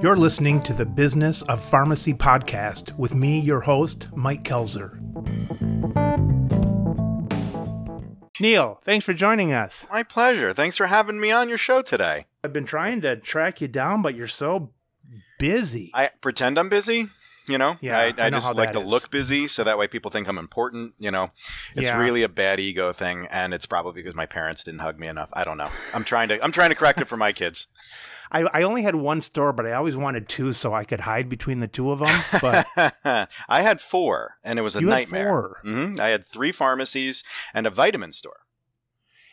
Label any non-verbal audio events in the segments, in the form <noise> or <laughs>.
You're listening to the Business of Pharmacy podcast with me, your host, Mike Koelzer. Neal, thanks for joining us. My pleasure. Thanks for having me on your show today. I've been trying to track you down, but you're so busy. I pretend I'm busy. You know, Yeah, I, I I, know just like to is. look busy so that way people think I'm important. You know, it's Yeah. really a bad ego thing, and it's probably because my parents didn't hug me enough. I don't know. I'm trying to I'm trying to correct it for my kids. <laughs> I, I only had one store, but I always wanted two so I could hide between the two of them. But <laughs> I had four, and it was a you had nightmare. four. hmm I had three pharmacies and a vitamin store.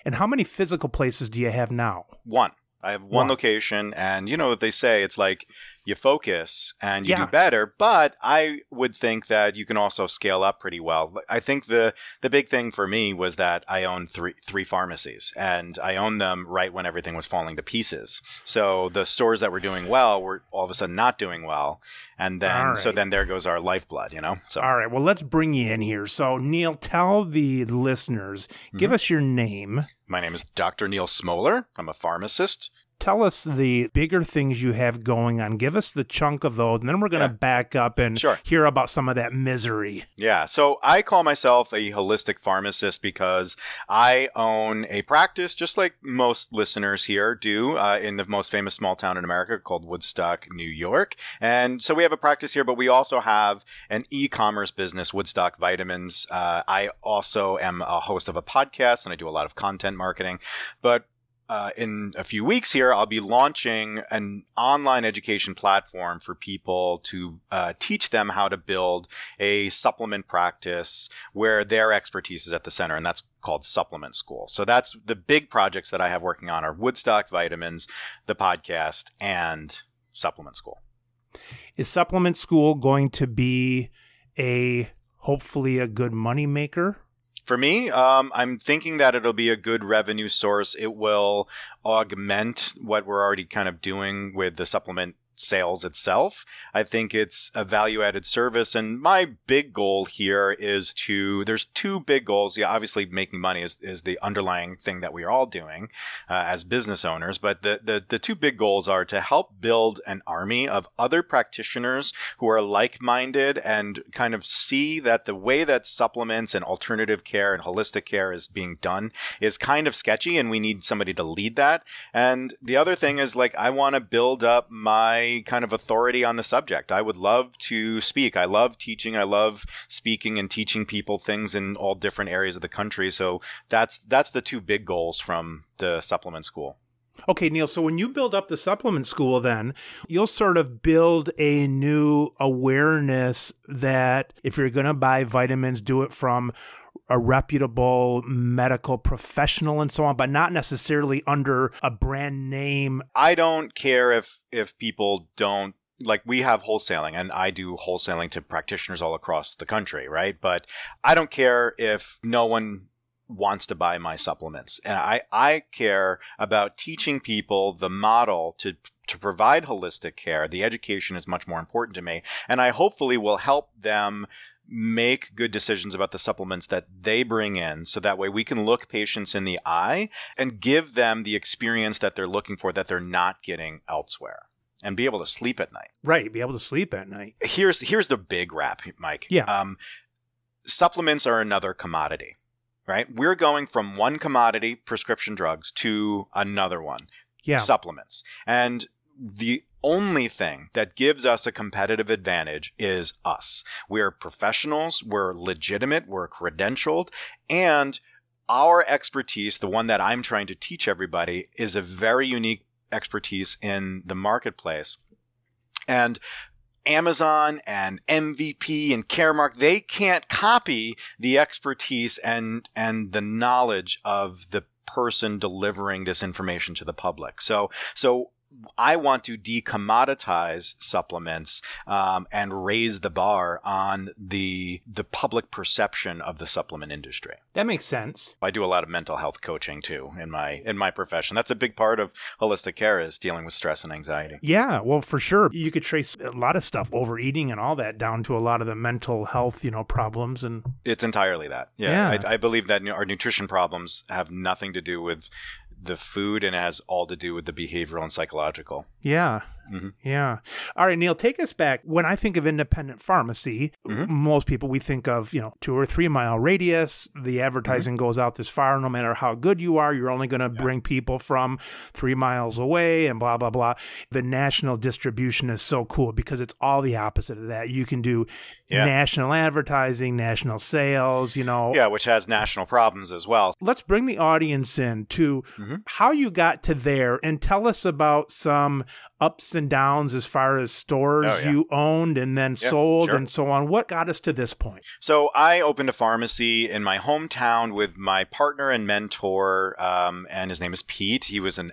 And how many physical places do you have now? One. I have one, One. location, and you know what they say? It's like you focus and you Yeah. do better. But I would think that you can also scale up pretty well. I think the the big thing for me was that I owned three three pharmacies, and I owned them right when everything was falling to pieces. So the stores that were doing well were all of a sudden not doing well, and then All so then there goes our lifeblood, you know. So All right, well, let's bring you in here. So, Neal, tell the listeners, give Mm-hmm. us your name. my name is Dr. Neal Smoller. I'm a pharmacist. Tell us the bigger things you have going on. Give us the chunk of those, and then we're going to Yeah. back up and Sure. hear about some of that misery. Yeah, so I call myself a holistic pharmacist because I own a practice, just like most listeners here do, uh, in the most famous small town in America called Woodstock, New York. And so we have a practice here, but we also have an e commerce business, Woodstock Vitamins. Uh, I also am a host of a podcast and I do a lot of content marketing. But uh, in a few weeks here, I'll be launching an online education platform for people to uh, teach them how to build a supplement practice where their expertise is at the center, and that's called Supplement School. So that's the big projects that I have working on are Woodstock Vitamins, the podcast, and Supplement School. Is supplement school going to be a hopefully a good money maker? For me, um, I'm thinking that it'll be a good revenue source. It will augment what we're already kind of doing with the supplement sales itself. I think it's a value added service. And my big goal here is to, there's two big goals. Yeah, obviously making money is, is the underlying thing that we are all doing uh, as business owners. But the, the, the two big goals are to help build an army of other practitioners who are like minded and kind of see that the way that supplements and alternative care and holistic care is being done is kind of sketchy and we need somebody to lead that. And the other thing is like I want to build up my kind of authority on the subject. I would love to speak. I love teaching. I love speaking and teaching people things in all different areas of the country. So that's that's the two big goals from the supplement school. Okay, Neal, so when you build up the supplement school, then you'll sort of build a new awareness that if you're going to buy vitamins, do it from a reputable medical professional and so on, but not necessarily under a brand name. I don't care if if people don't like we have wholesaling and I do wholesaling to practitioners all across the country, right? But I don't care if no one wants to buy my supplements. And I I care about teaching people the model to to provide holistic care. The education is much more important to me, and I hopefully will help them make good decisions about the supplements that they bring in so that way we can look patients in the eye and give them the experience that they're looking for that they're not getting elsewhere and be able to sleep at night. Right, be able to sleep at night. Here's here's the big wrap, Mike. Yeah. Um, supplements are another commodity, right? We're going from one commodity, prescription drugs, to another one, Yeah. supplements. And the only thing that gives us a competitive advantage is us. We're professionals, we're legitimate, we're credentialed, and our expertise, the one that I'm trying to teach everybody, is a very unique expertise in the marketplace. And Amazon and MVP and Caremark, they can't copy the expertise and and the knowledge of the person delivering this information to the public. So so I want to decommoditize supplements um, and raise the bar on the the public perception of the supplement industry. That makes sense. I do a lot of mental health coaching too in my in my profession. That's a big part of holistic care is dealing with stress and anxiety. Yeah, well, for sure. You could trace a lot of stuff, overeating and all that, down to a lot of the mental health, you know, problems. And It's entirely that. Yeah, Yeah. I, I believe that our nutrition problems have nothing to do with the food and it has all to do with the behavioral and psychological. yeah, Mhm. Yeah. All right, Neal, take us back. When I think of independent pharmacy, Mhm. most people we think of, you know, two or three mile radius. The advertising goes out this far. No matter how good you are, you're only going to bring people from three miles away and blah, blah, blah. The national distribution is so cool because it's all the opposite of that. You can do Yeah. national advertising, national sales, you know. Yeah, which has national problems as well. Let's bring the audience in to Mhm. how you got to there and tell us about some ups and downs as far as stores Oh, yeah. you owned and then Yeah, sold sure. and so on. What got us to this point? So I opened a pharmacy in my hometown with my partner and mentor, um, and his name is Pete. He was an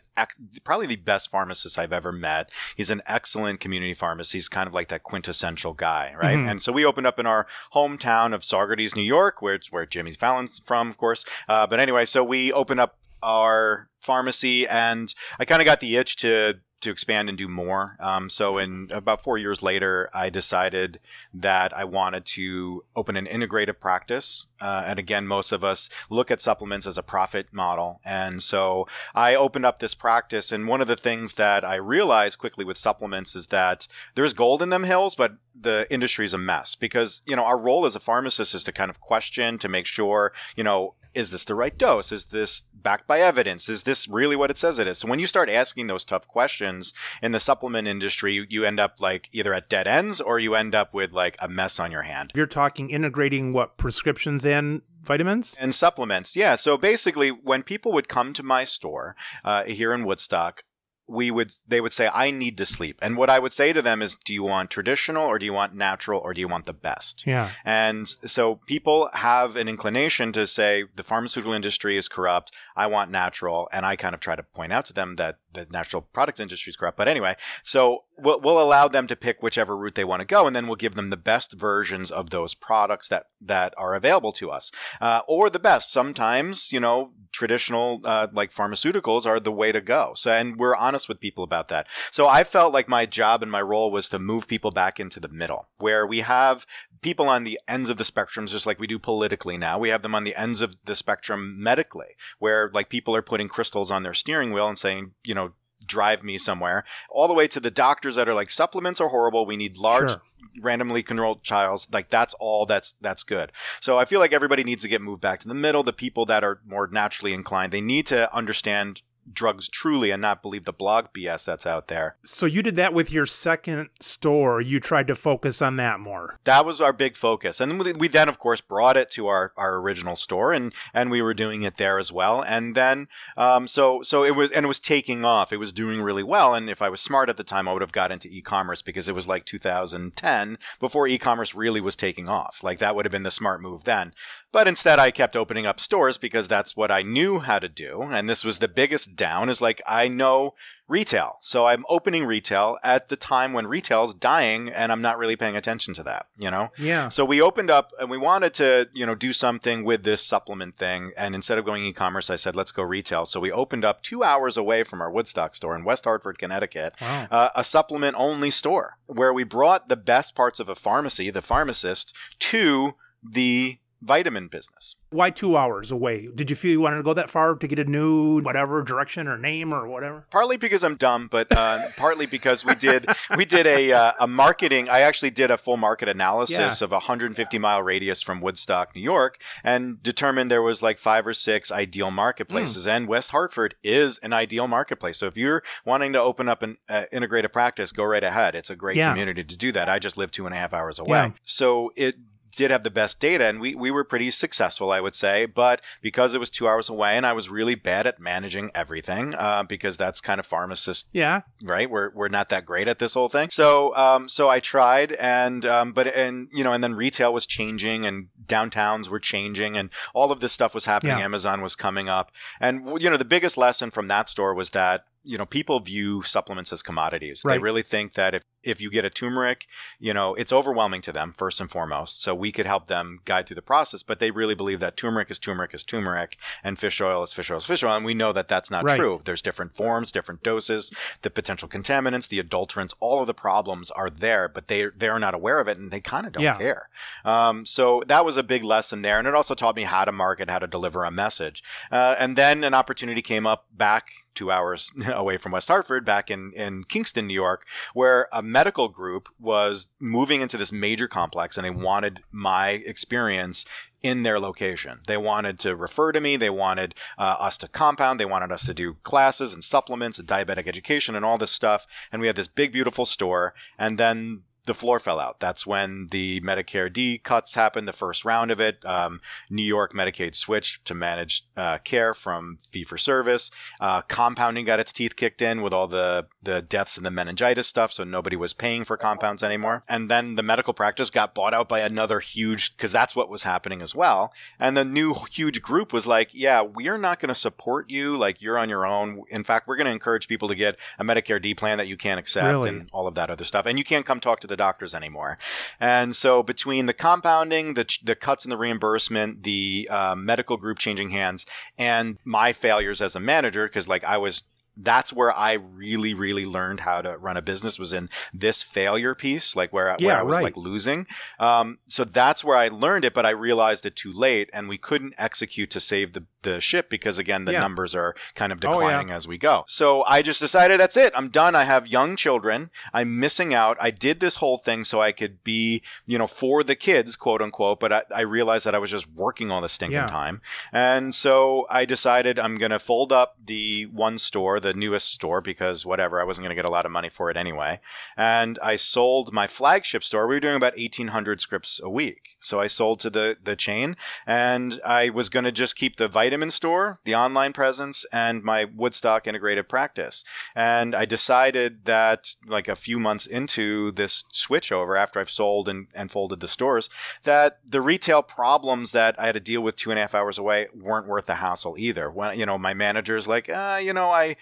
probably the best pharmacist I've ever met. He's an excellent community pharmacist. He's kind of like that quintessential guy, right? Mhm. And so we opened up in our hometown of Saugerties, New York, where it's where Jimmy Fallon's from, of course. Uh, but anyway, so we opened up our pharmacy, and I kind of got the itch to to expand and do more. Um, so in about four years later, I decided that I wanted to open an integrative practice. Uh, and again, most of us look at supplements as a profit model. And so I opened up this practice. And one of the things that I realized quickly with supplements is that there's gold in them hills, but the industry is a mess because, you know, our role as a pharmacist is to kind of question, to make sure, you know, is this the right dose? Is this backed by evidence? Is this really what it says it is? So when you start asking those tough questions in the supplement industry, you, you end up like either at dead ends or you end up with like a mess on your hand. You're talking integrating what prescriptions and vitamins? And supplements, yeah. So basically, when people would come to my store uh, here in Woodstock, we would they would say, "I need to sleep," and what I would say to them is, "Do you want traditional, or do you want natural, or do you want the best?" Yeah. And so people have an inclination to say the pharmaceutical industry is corrupt. I want natural, and I kind of try to point out to them that the natural products industry is corrupt. But anyway, so we'll, we'll allow them to pick whichever route they want to go, and then we'll give them the best versions of those products that that are available to us, uh, or the best. Sometimes, you know, traditional uh, like pharmaceuticals are the way to go. So, and we're honest with people about that. So, I felt like my job and my role was to move people back into the middle, where we have people on the ends of the spectrums, just like we do politically now. We have them on the ends of the spectrum medically, where like people are putting crystals on their steering wheel and saying, you know, drive me somewhere, all the way to the doctors that are like supplements are horrible. We need large, Sure. randomly controlled trials. Like that's all. That's that's good. So I feel like everybody needs to get moved back to the middle. The people that are more naturally inclined, they need to understand drugs truly and not believe the blog BS that's out there. So you did that with your second store. You tried to focus on that more. that was our big focus. And we- we then of course brought it to our, our original store and and we were doing it there as well. And then um, so so it was and it was taking off. It was doing really well. And if i was smart at the time i would have got into e-commerce because it was like 2010 before e-commerce really was taking off. Like that would have been the smart move then. But instead i kept opening up stores because that's what i knew how to do. And this was the biggest down is like i know retail. So I'm opening retail at the time when retail's dying and I'm not really paying attention to that, you know? Yeah. So we opened up and we wanted to, you know, do something with this supplement thing. And instead of going e-commerce, I said, let's go retail. So we opened up two hours away from our Woodstock store in West Hartford, Connecticut, Wow. uh, a supplement only store where we brought the best parts of a pharmacy, the pharmacist, to the vitamin business. Why two hours away? Did you feel you wanted to go that far to get a new whatever direction or name or whatever? partly because I'm dumb, but uh, partly because we did we did a uh, a marketing. I actually did a full market analysis Yeah. of a 150 mile radius from Woodstock, New York, and determined there was like five or six ideal marketplaces, and West Hartford is an ideal marketplace. So if you're wanting to open up an uh, integrated practice, go right ahead. It's a great Yeah. community to do that. I just live two and a half hours away, so it did have the best data and we, we were pretty successful i would say. But because it was two hours away and i was really bad at managing everything uh, because that's kind of pharmacist Yeah. right? We're, we're not that great at this whole thing. So um, so i tried and um, but and you know and then retail was changing and downtowns were changing and all of this stuff was happening. Yeah. amazon was coming up. And you know the biggest lesson from that store was that you know people view supplements as commodities. They really think that if if you get a turmeric you know it's overwhelming to them first and foremost. So we could help them guide through the process but they really believe that turmeric is turmeric is turmeric and fish oil is fish oil is fish oil. And we know that that's not Right. true. There's different forms different doses the potential contaminants the adulterants all of the problems are there but they they're not aware of it and they kind of don't Yeah. care. Um, so that was a big lesson there. And it also taught me how to market how to deliver a message. Uh, and then an opportunity came up back two hours <laughs> away from West Hartford, back in, in Kingston, New York, where a medical group was moving into this major complex and they wanted my experience in their location. They wanted to refer to me. They wanted uh, us to compound. They wanted us to do classes and supplements and diabetic education and all this stuff. And we had this big, beautiful store. And then the floor fell out. That's when the Medicare D cuts happened, the first round of it. Um, New York Medicaid switched to managed uh, care from fee for service. Uh, compounding got its teeth kicked in with all the, the deaths and the meningitis stuff, so nobody was paying for compounds anymore. And then the medical practice got bought out by another huge, because that's what was happening as well. And the new huge group was like, yeah, we're not going to support you. Like, you're on your own. In fact, we're going to encourage people to get a Medicare D plan that you can't accept Really? and all of that other stuff. And you can't come talk to the doctors anymore. And so between the compounding, the, the cuts in the reimbursement, the uh, medical group changing hands, and my failures as a manager, because like I was that's where I really, really learned how to run a business was in this failure piece, like where, I- where I was right. like losing. Um, so that's where I learned it, but I realized it too late, and we couldn't execute to save the, the ship because again the Yeah. numbers are kind of Oh, yeah. declining as we go. So I just decided that's it. I'm done. I have young children. I'm missing out. I did this whole thing so I could be, you know, for the kids, quote unquote. But I, I realized that I was just working all the stinking Yeah. time, and so I decided I'm gonna fold up the one store, the newest store, because whatever, I wasn't gonna get a lot of money for it anyway. And I sold my flagship store. We were doing about 1,800 scripts a week, so I sold to the the chain, and I was gonna just keep the vitamin store, the online presence, and my Woodstock integrated practice. And I decided that, like a few months into this switch over, after I've sold and, and folded the stores, that the retail problems that I had to deal with two and a half hours away weren't worth the hassle either. When you know my manager's like, uh, you know, I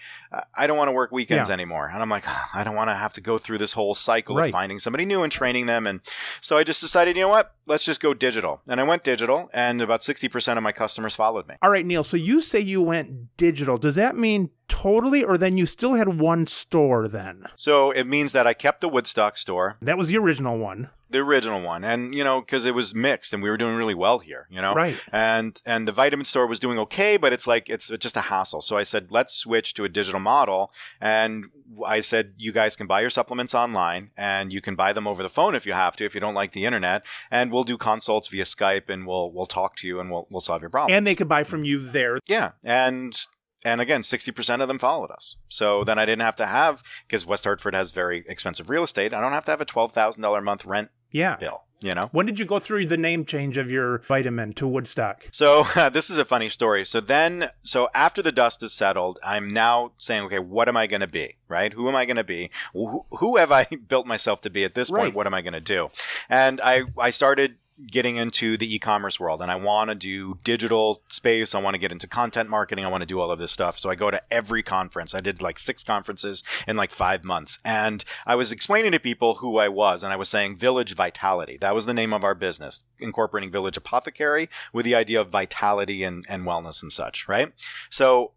I don't want to work weekends Yeah. anymore, and I'm like, "Ah, I don't want to have to go through this whole cycle Right. of finding somebody new and training them, and so I just decided, you know what, let's just go digital, and I went digital, and about sixty percent of my customers followed me. All right, Neal. So you say you went digital. Does that mean totally, or then you still had one store then? So it means that I kept the Woodstock store, That was the original one. The original one, and you know, because it was mixed, and we were doing really well here, you know. Right. and and the vitamin store was doing okay but it's like it's just a hassle. So i said let's switch to a digital model. And i said you guys can buy your supplements online and you can buy them over the phone if you have to if you don't like the internet. And we'll do consults via skype and we'll we'll talk to you and we'll we'll solve your problem And they could buy from you there. yeah. And and again 60% of them followed us. So then i didn't have to have because west hartford has very expensive real estate. I don't have to have a $12000 a month rent Yeah. bill you know When did you go through the name change of your vitamin to Woodstock? So <laughs> this is a funny story. So then, so after the dust is settled, I'm now saying, okay, what am I going to be? Right? Who am I going to be? Who, who have I <laughs> built myself to be at this Right. point? What am I going to do? And I I started getting into the e-commerce world and I want to do digital space. I want to get into content marketing. I want to do all of this stuff. So I go to every conference. I did like six conferences in like five months. And I was explaining to people who I was and I was saying Village Vitality. That was the name of our business, incorporating Village Apothecary with the idea of vitality and, and wellness and such, right? So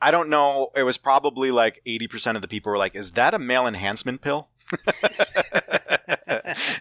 I don't know. It was probably like 80% of the people were like, is that a male enhancement pill? <laughs>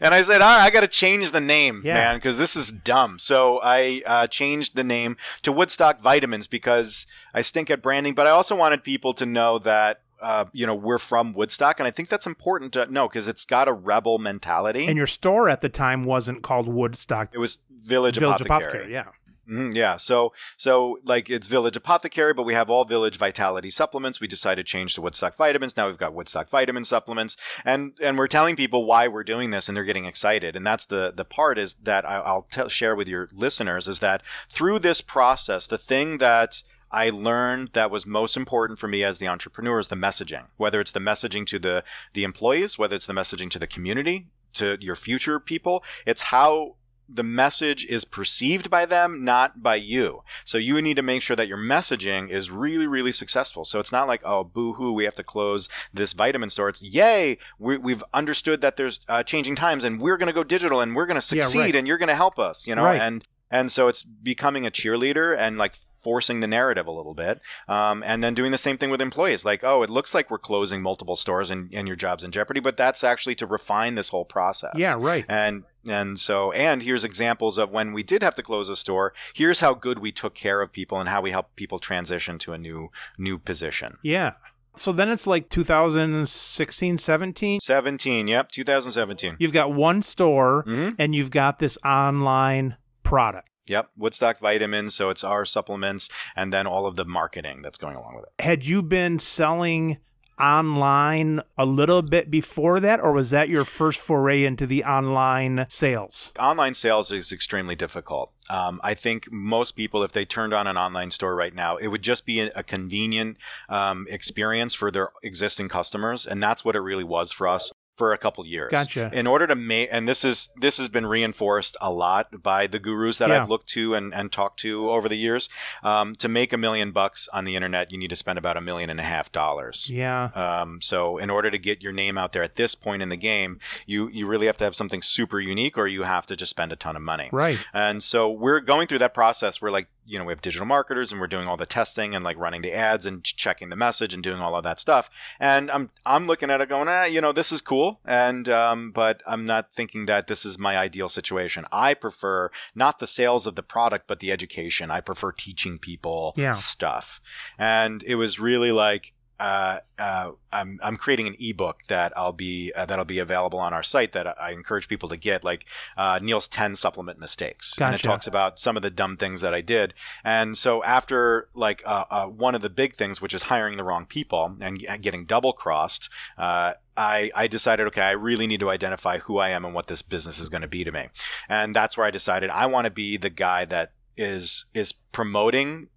and I said, all right, I got to change the name, Yeah. man, because this is dumb. So I uh, changed the name to Woodstock Vitamins because I stink at branding, but I also wanted people to know that. Uh, you know, we're from Woodstock, and I think that's important to know because it's got a rebel mentality. And your store at the time wasn't called Woodstock. it was Village, Village Apothecary. Apothecary. Yeah. Mhm, yeah. So so like it's Village Apothecary, but we have all Village Vitality supplements. We decided to change to Woodstock Vitamins. Now we've got Woodstock Vitamin supplements, and and we're telling people why we're doing this, and they're getting excited. And that's the the part is that I, I'll tell, share with your listeners is that through this process, the thing that I learned that was most important for me as the entrepreneur is the messaging. Whether it's the messaging to the the employees, whether it's the messaging to the community, to your future people, it's how the message is perceived by them, not by you. So you need to make sure that your messaging is really, really successful. So it's not like, oh, boo hoo, we have to close this vitamin store. It's, yay, we, we've understood that there's uh, changing times and we're going to go digital and we're going to Yeah, succeed right. and you're going to help us, you know? Right. And, and so it's becoming a cheerleader and like forcing the narrative a little bit. Um, and then doing the same thing with employees. Like, oh, it looks like we're closing multiple stores and, and your job's in jeopardy, but that's actually to refine this whole process Yeah, right. and and so and here's examples of when we did have to close a store here's how good we took care of people and how we helped people transition to a new new position Yeah. So then it's like 2016, 17. 17, yep, 2017. You've got one store hmm and you've got this online product. Yep, Woodstock Vitamins, so it's our supplements, and then all of the marketing that's going along with it. Had you been selling online a little bit before that, or was that your first foray into the online sales? Online sales is extremely difficult. Um, I think most people, if they turned on an online store right now, it would just be a, convenient um, experience for their existing customers, and that's what it really was for us for a couple years. Gotcha. In order to make, and this is this has been reinforced a lot by the gurus that Yeah. I've looked to and, and talked to over the years. Um, to make a million bucks on the internet, you need to spend about a million and a half dollars. Yeah. Um, so in order to get your name out there at this point in the game, you you really have to have something super unique, or you have to just spend a ton of money. Right. And so we're going through that process. We're like, you know, we have digital marketers and we're doing all the testing and like running the ads and checking the message and doing all of that stuff. And I'm I'm looking at it going, ah, you know, this is cool. And um, but I'm not thinking that this is my ideal situation. I prefer not the sales of the product, but the education. I prefer teaching people Yeah. stuff. And it was really like uh, uh, I'm I'm creating an ebook that I'll be uh, that'll be available on our site that I, I encourage people to get, like uh, Neal's ten supplement mistakes, and it talks about some of the dumb things that I did. And so after like uh, uh, one of the big things, which is hiring the wrong people and getting double crossed, uh, I I decided, okay, I really need to identify who I am and what this business is going to be to me, and that's where I decided I want to be the guy that is is promoting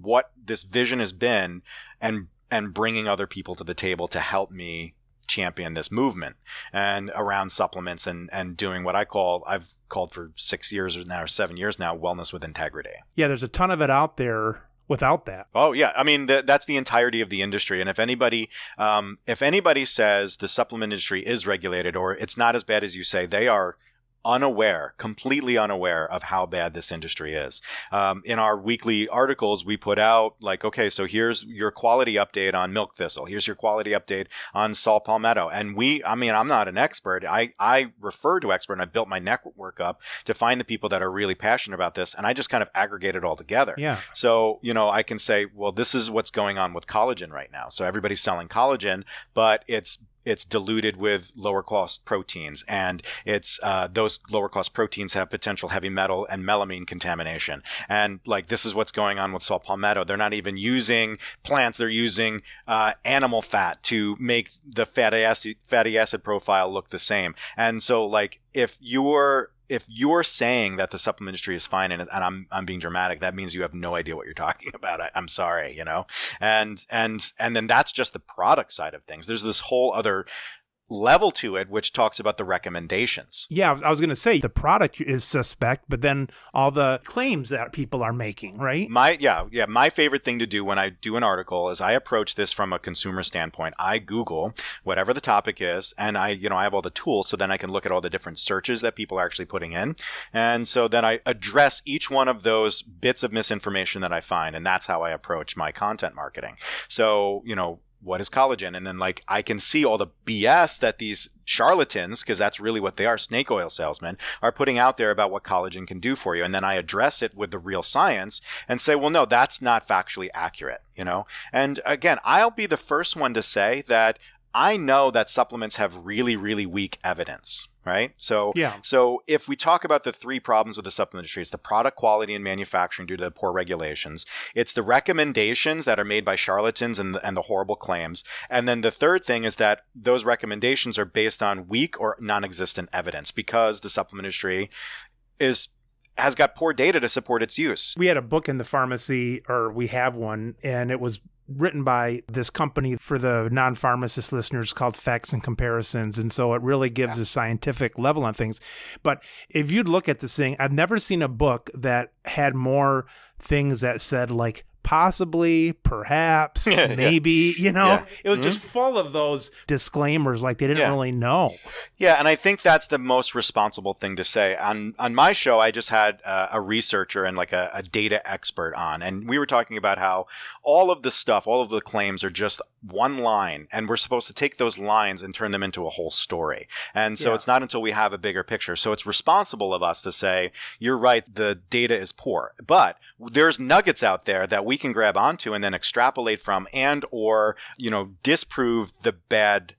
what this vision has been and and bringing other people to the table to help me champion this movement and around supplements and and doing what I call I've called for 6 years or now or 7 years now wellness with integrity. Yeah, there's a ton of it out there without that. Oh yeah, I mean th- that's the entirety of the industry. And if anybody, um, if anybody says the supplement industry is regulated or it's not as bad as you say, they are unaware, completely unaware of how bad this industry is. Um, in our weekly articles, we put out like, okay, so here's your quality update on milk thistle. Here's your quality update on saw palmetto. And we, I mean, I'm not an expert. I I refer to expert, and I built my network up to find the people that are really passionate about this, and I just kind of aggregate it all together. Yeah. So, you know, I can say, well, this is what's going on with collagen right now. So everybody's selling collagen, but it's it's diluted with lower cost proteins, and it's uh, those lower cost proteins have potential heavy metal and melamine contamination. And like this is what's going on with saw palmetto. They're not even using plants; they're using uh, animal fat to make the fatty acid fatty acid profile look the same. And so, like, if you're if you're saying that the supplement industry is fine and, and I'm I'm being dramatic, that means you have no idea what you're talking <laughs> about. I, I'm sorry, you know, and and and then that's just the product side of things. There's this whole other level to it which talks about the recommendations. Yeah, I was- going to say the product is suspect, but then all the claims that people are making, right? My yeah yeah my favorite thing to do when I do an article is I approach this from a consumer standpoint. I Google whatever the topic is, and I you know I have all the tools, so then I can look at all the different searches that people are actually putting in, and so then I address each one of those bits of misinformation that I find, and that's how I approach my content marketing. So you know what is collagen? And then like i can see all the bs that these charlatans because that's really what they are snake oil salesmen are putting out there about what collagen can do for you. And then i address it with the real science and say well no that's not factually accurate you know? And again i'll be the first one to say that i know that supplements have really really weak evidence right so Yeah. so if we talk about the three problems with the supplement industry, it's the product quality and manufacturing due to the poor regulations. It's the recommendations that are made by charlatans and the, and the horrible claims. And then the third thing is that those recommendations are based on weak or non-existent evidence because the supplement industry is has got poor data to support its use. We had a book in the pharmacy, or we have one, and it was written by this company for the non pharmacist listeners called Facts and Comparisons. And so it really gives a scientific level on things. But if you'd look at this thing, I've never seen a book that had more things that said, like, possibly, perhaps, Yeah, <laughs> yeah. maybe, you know, Yeah. it was just full of those disclaimers, like they didn't really know. Yeah, and I think that's the most responsible thing to say. On on my show, I just had uh, a researcher and like a, a data expert on, and we were talking about how all of the stuff, all of the claims are just one line and we're supposed to take those lines and turn them into a whole story. And so Yeah. it's not until we have a bigger picture. So it's responsible of us to say, you're right, the data is poor. But there's nuggets out there that we can grab onto and then extrapolate from and or, you know, disprove the bad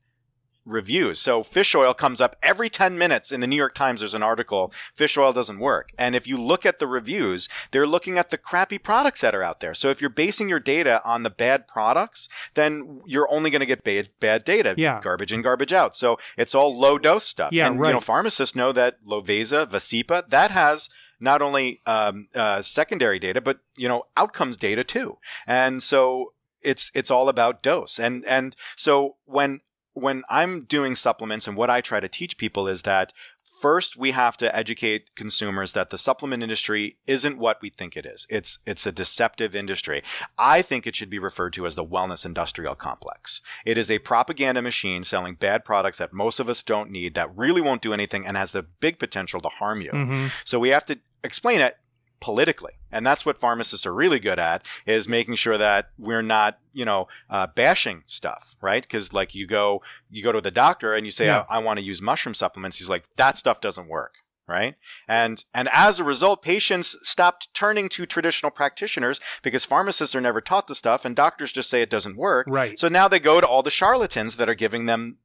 reviews. So fish oil comes up every 10 minutes in the New York Times there's an article fish oil doesn't work. And if you look at the reviews, they're looking at the crappy products that are out there. So if you're basing your data on the bad products, then you're only going to get bad bad data. Yeah. Garbage in, garbage out. So it's all low dose stuff. Yeah, and right. you know pharmacists know that Lovaza, Vascepa, that has not only um, uh, secondary data but you know outcomes data too. And so it's it's all about dose. And and so when when I'm doing supplements and what I try to teach people is that first we have to educate consumers that the supplement industry isn't what we think it is. It's it's a deceptive industry. I think it should be referred to as the wellness industrial complex. It is a propaganda machine selling bad products that most of us don't need that really won't do anything and has the big potential to harm you. Mhm. So we have to explain it politically, and that's what pharmacists are really good at is making sure that we're not, you know, uh, bashing stuff, right? Because like you go, you go to the doctor and you say, Yeah. I, I want to use mushroom supplements. He's like, that stuff doesn't work. Right. And and as a result, patients stopped turning to traditional practitioners because pharmacists are never taught the stuff and doctors just say it doesn't work. Right. So now they go to all the charlatans that are giving them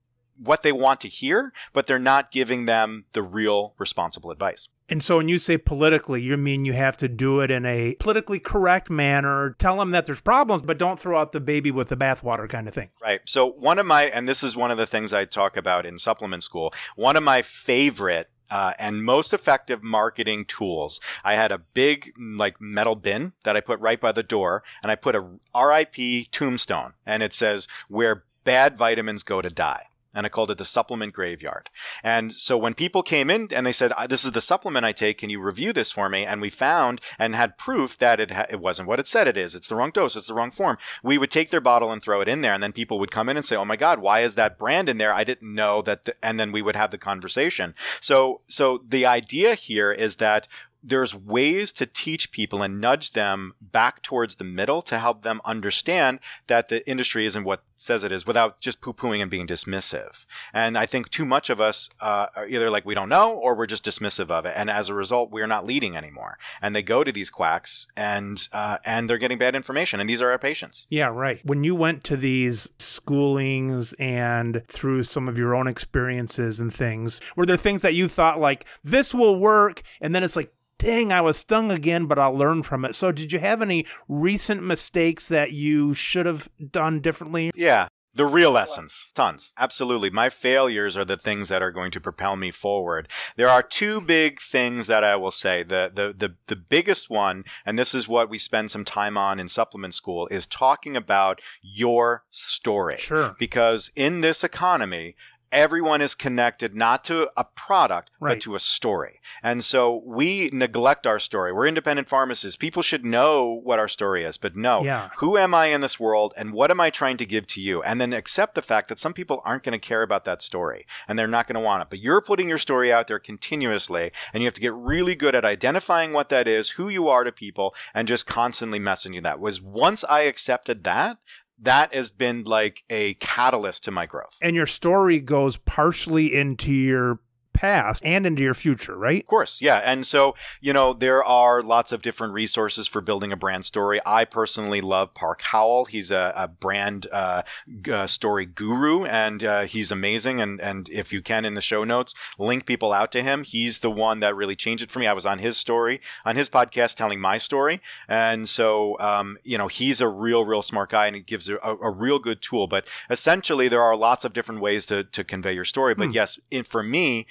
what they want to hear, but they're not giving them the real responsible advice. And so when you say politically, you mean you have to do it in a politically correct manner, tell them that there's problems, but don't throw out the baby with the bathwater kind of thing. Right. So one of my, and this is one of the things I talk about in supplement school, one of my favorite uh, and most effective marketing tools. I had a big like metal bin that I put right by the door, and I put a RIP tombstone, and it says where bad vitamins go to die. And I called it the supplement graveyard. And so when people came in and they said, "This is the supplement I take. Can you review this for me?" and we found and had proof that it ha- it wasn't what it said it is. It's the wrong dose. It's the wrong form. We would take their bottle and throw it in there, and then people would come in and say, "Oh my God, why is that brand in there? I didn't know that." And then we would have the conversation. So so the idea here is that there's ways to teach people and nudge them back towards the middle to help them understand that the industry isn't what says it is without just poo-pooing and being dismissive. And I think too much of us uh, are either like we don't know or we're just dismissive of it, and as a result, we're not leading anymore. And they go to these quacks and uh, and they're getting bad information, and these are our patients. Yeah, right. When you went to these schoolings and through some of your own experiences and things, were there things that you thought like this will work and then it's like dang, I was stung again, but I'll learn from it. So did you have any recent mistakes that you should have done differently? Yeah. The real lessons, tons. Absolutely. My failures are the things that are going to propel me forward. There are two big things that I will say. The, the, the, the biggest one, and this is what we spend some time on in supplement school, is talking about your story. Sure. Because in this economy, everyone is connected not to a product Right. but to a story. And so we neglect our story. We're independent pharmacists. People should know what our story is but no Yeah. who am i in this world and what am i trying to give to you? And then accept the fact that some people aren't going to care about that story and they're not going to want it. But you're putting your story out there continuously and you have to get really good at identifying what that is who you are to people and just constantly messaging that. Was once i accepted that that has been like a catalyst to my growth. And your story goes partially into your past and into your future, right? Of course, yeah. And so, you know, there are lots of different resources for building a brand story. I personally love Park Howell. He's a, a brand uh, uh, story guru, and uh, he's amazing. And, and if you can, in the show notes, link people out to him. He's the one that really changed it for me. I was on his story, on his podcast, telling my story. And so, um, you know, he's a real, real smart guy, and he gives a, a real good tool. But essentially, there are lots of different ways to, to convey your story. But Hmm. yes, in, for me,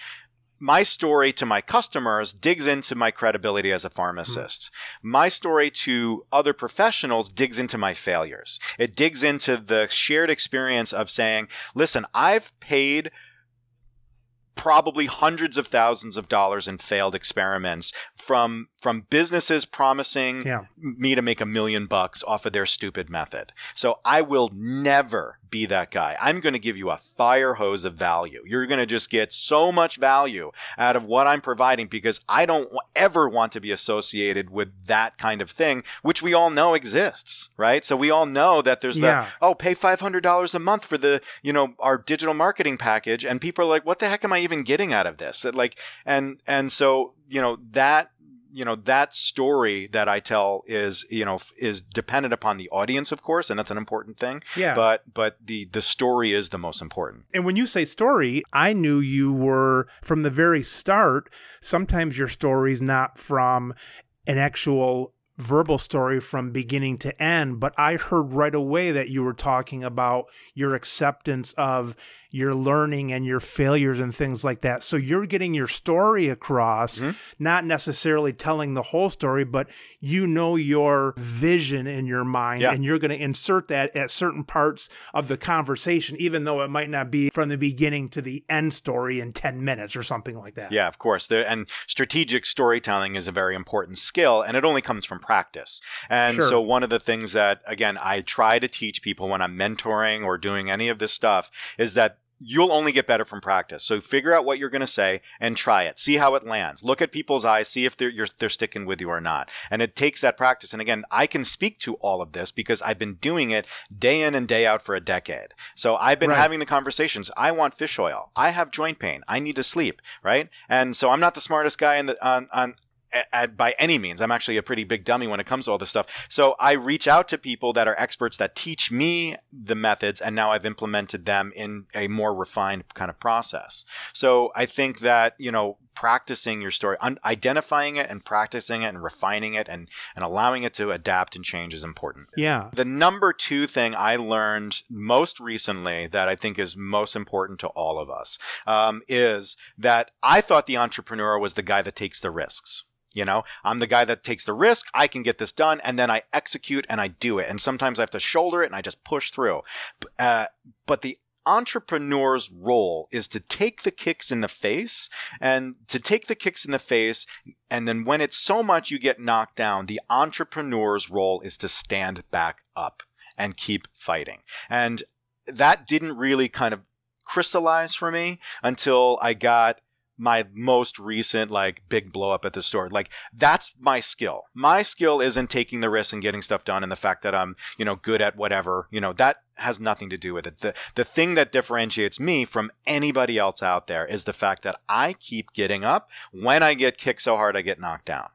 my story to my customers digs into my credibility as a pharmacist. Hmm. My story to other professionals digs into my failures. It digs into the shared experience of saying, listen, I've paid probably hundreds of thousands of dollars in failed experiments from from businesses promising Yeah. me to make a million bucks off of their stupid method. So I will never be that guy. I'm going to give you a fire hose of value. You're going to just get so much value out of what I'm providing because I don't ever want to be associated with that kind of thing, which we all know exists, right? So we all know that there's Yeah. that, oh, pay $500 a month for the, you know, our digital marketing package. And people are like, what the heck am I even getting out of this? That, like, and, and so, you know, that, you know that story that I tell is you know is dependent upon the audience of course and that's an important thing Yeah. but but the the story is the most important And when you say story, I knew you were from the very start. Sometimes your story's not from an actual verbal story from beginning to end, but I heard right away that you were talking about your acceptance of your learning and your failures and things like that. So you're getting your story across, Mhm. not necessarily telling the whole story, but you know your vision in your mind Yeah. and you're going to insert that at certain parts of the conversation, even though it might not be from the beginning to the end story in 10 minutes or something like that. Yeah, of course. And strategic storytelling is a very important skill, and it only comes from practice. And Sure. so, one of the things that, again, I try to teach people when I'm mentoring or doing any of this stuff is that you'll only get better from practice. So figure out what you're going to say and try it. See how it lands. Look at people's eyes. See if they're you're, they're sticking with you or not. And it takes that practice. And again, I can speak to all of this because I've been doing it day in and day out for a decade. So I've been Right. having the conversations. I want fish oil. I have joint pain. I need to sleep. Right. And so I'm not the smartest guy in the on on at, by any means. I'm actually a pretty big dummy when it comes to all this stuff. So I reach out to people that are experts that teach me the methods, and now I've implemented them in a more refined kind of process. So I think that you know practicing your story, un- identifying it and practicing it and refining it and and allowing it to adapt and change is important. Yeah. The number two thing I learned most recently that I think is most important to all of us um, is that I thought the entrepreneur was the guy that takes the risks. You know, I'm the guy that takes the risk. I can get this done, and then I execute and I do it. And sometimes I have to shoulder it and I just push through. Uh, but the entrepreneur's role is to take the kicks in the face and to take the kicks in the face and then when it's so much you get knocked down, the entrepreneur's role is to stand back up and keep fighting. And that didn't really kind of crystallize for me until I got my most recent like big blow up at the store. Like that's my skill. My skill isn't taking the risk and getting stuff done and the fact that I'm, you know, good at whatever, you know, that has nothing to do with it. The the thing that differentiates me from anybody else out there is the fact that I keep getting up when I get kicked so hard I get knocked down.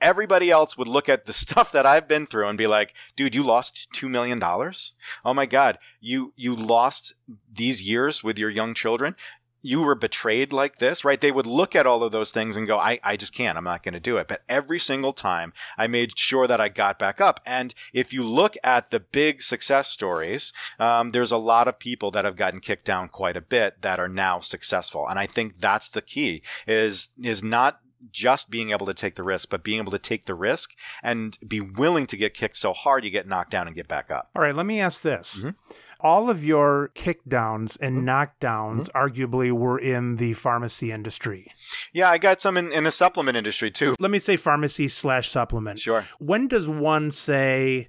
Everybody else would look at the <laughs> stuff that I've been through and be like, "Dude, you lost 2 million dollars? Oh my god, you you lost these years with your young children." You were betrayed like this, right? They would look at all of those things and go, I, I just can't. I'm not going to do it. But every single time I made sure that I got back up. And if you look at the big success stories, um, there's a lot of people that have gotten kicked down quite a bit that are now successful. And I think that's the key is, is not just being able to take the risk, but being able to take the risk and be willing to get kicked so hard you get knocked down and get back up. All right, let me ask this. Mhm. All of your kickdowns and Mhm. knockdowns arguably were in the pharmacy industry. Yeah, I got some in, in the supplement industry too. Let me say pharmacy slash supplement. Sure. When does one say,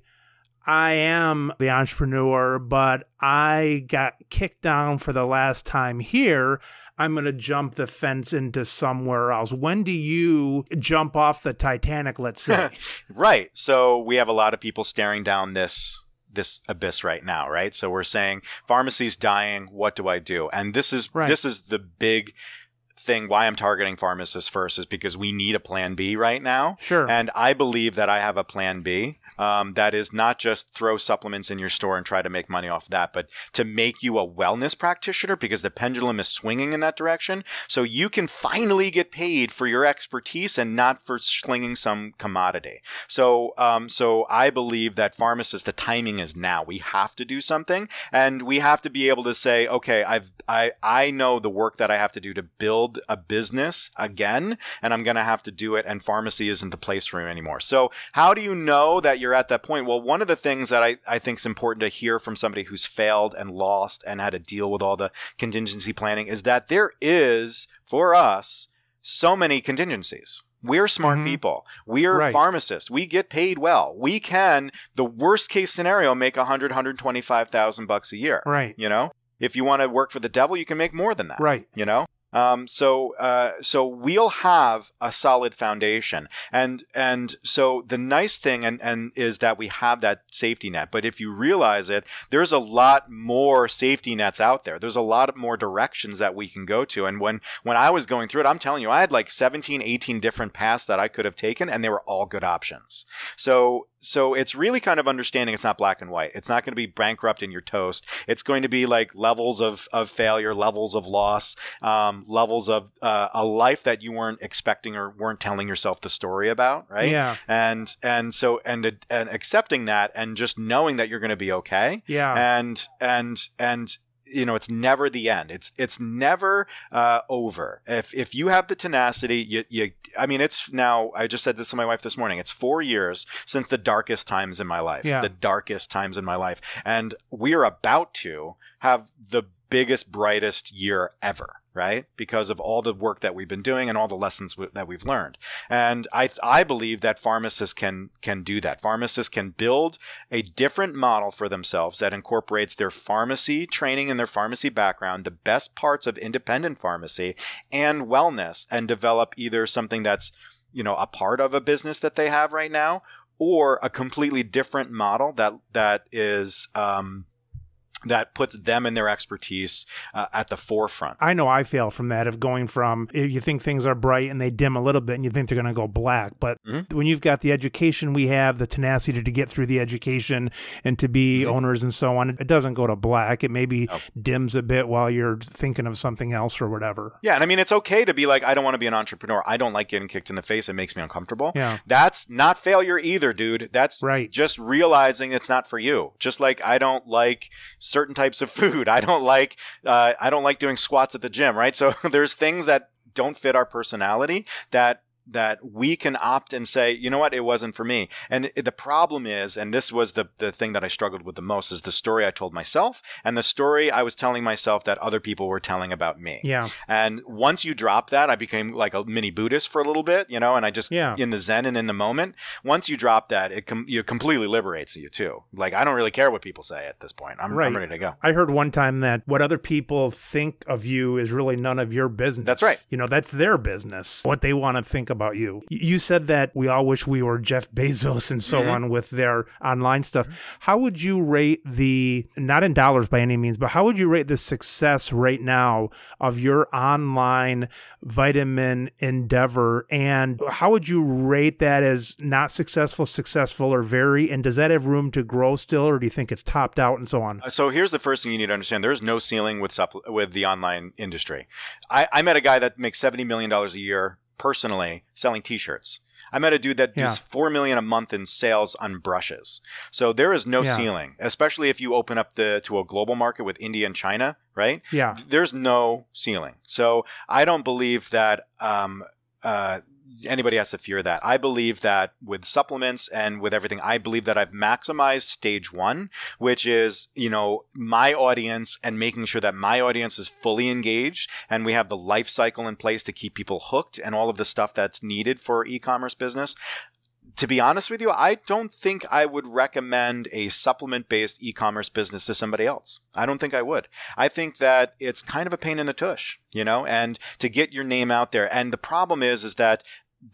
I am the entrepreneur, but I got kicked down for the last time here. I'm going to jump the fence into somewhere else. When do you jump off the Titanic, let's say? <laughs> Right. So we have a lot of people staring down this this abyss right now, right? So we're saying pharmacy's dying, what do I do? And this is Right. this is the big thing why I'm targeting pharmacists first is because we need a plan B right now. sure. And I believe that I have a plan B. Um, that is not just throw supplements in your store and try to make money off that, but to make you a wellness practitioner because the pendulum is swinging in that direction. So you can finally get paid for your expertise and not for slinging some commodity. So, um, so I believe that pharmacists, the timing is now. We have to do something, and we have to be able to say, okay, I've I I know the work that I have to do to build a business again, and I'm going to have to do it. And pharmacy isn't the place for me anymore. So, how do you know that you're at that point? Well, one of the things that I I think is important to hear from somebody who's failed and lost and had to deal with all the contingency planning is that there is for us so many contingencies We're smart Mhm. people. We're Right. pharmacists. We get paid well. We can, the worst case scenario, make 100, 125,000 bucks a year. Right. You know, if you want to work for the devil, you can make more than that. Right. You know, um, so uh, so we'll have a solid foundation, and and so the nice thing and and is that we have that safety net. But if you realize it, there's a lot more safety nets out there. There's a lot more directions that we can go to. And when when I was going through it, I'm telling you, I had like 17, 18 different paths that I could have taken, and they were all good options. So so it's really kind of understanding it's not black and white. It's not going to be bankrupt in your toast. It's going to be like levels of, of failure, levels of loss, um, levels of uh, a life that you weren't expecting or weren't telling yourself the story about, right? Yeah. And and so and and accepting that and just knowing that you're going to be okay Yeah. and and and you know it's never the end it's it's never uh, over if if you have the tenacity you, you i mean it's now i just said this to my wife this morning it's four years since the darkest times in my life Yeah. the darkest times in my life and we are about to have the biggest brightest year ever right? Because of all the work that we've been doing and all the lessons w- that we've learned. And i i believe that pharmacists can can do that. Pharmacists can build a different model for themselves that incorporates their pharmacy training and their pharmacy background, the best parts of independent pharmacy and wellness, and develop either something that's, you know, a part of a business that they have right now, or a completely different model that that is um, that puts them and their expertise uh, at the forefront. I know I fail from that of going from if you think things are bright and they dim a little bit and you think they're going to go black. But Mhm. when you've got the education we have, the tenacity to get through the education and to be Mhm. owners and so on, it doesn't go to black. It maybe Nope. dims a bit while you're thinking of something else or whatever. Yeah, and I mean it's okay to be like, I don't want to be an entrepreneur. I don't like getting kicked in the face. It makes me uncomfortable. Yeah. That's not failure either, dude. That's Right. just realizing it's not for you. Just like I don't like certain types of food. I don't like uh, I don't like doing squats at the gym, right? So <laughs> there's things that don't fit our personality that that we can opt and say, you know what, it wasn't for me. And the problem is, and this was the the thing that I struggled with the most, is the story I told myself and the story I was telling myself that other people were telling about me. Yeah. And once you drop that, I became like a mini Buddhist for a little bit, you know, and I just Yeah. in the Zen and in the moment. Once you drop that, it com- you completely liberates you too. Like I don't really care what people say at this point. I'm, Right. I'm ready to go. I heard one time that what other people think of you is really none of your business. That's right. You know, that's their business, what they want to think about you. You said that we all wish we were Jeff <laughs> Bezos and so Mhm. on with their online stuff. How would you rate the, not in dollars by any means, but how would you rate the success right now of your online vitamin endeavor? And how would you rate that as not successful, successful, or very? And does that have room to grow still, or do you think it's topped out and so on? Uh, So here's the first thing you need to understand: there's no ceiling with supple- with the online industry. I, I met a guy that makes seventy million dollars a year personally selling T-shirts. I met a dude that Yeah. does four million a month in sales on brushes. So there is no Yeah. ceiling, especially if you open up the to a global market with India and China, right? Yeah. there's no ceiling. So I don't believe that um, uh, anybody has to fear that. I believe that with supplements and with everything, I believe that I've maximized stage one, which is, you know, my audience and making sure that my audience is fully engaged and we have the life cycle in place to keep people hooked and all of the stuff that's needed for e-commerce business to be honest with you, I don't think I would recommend a supplement based e commerce business to somebody else. I don't think I would. I think that it's kind of a pain in the tush, you know, and to get your name out there. And the problem is, is that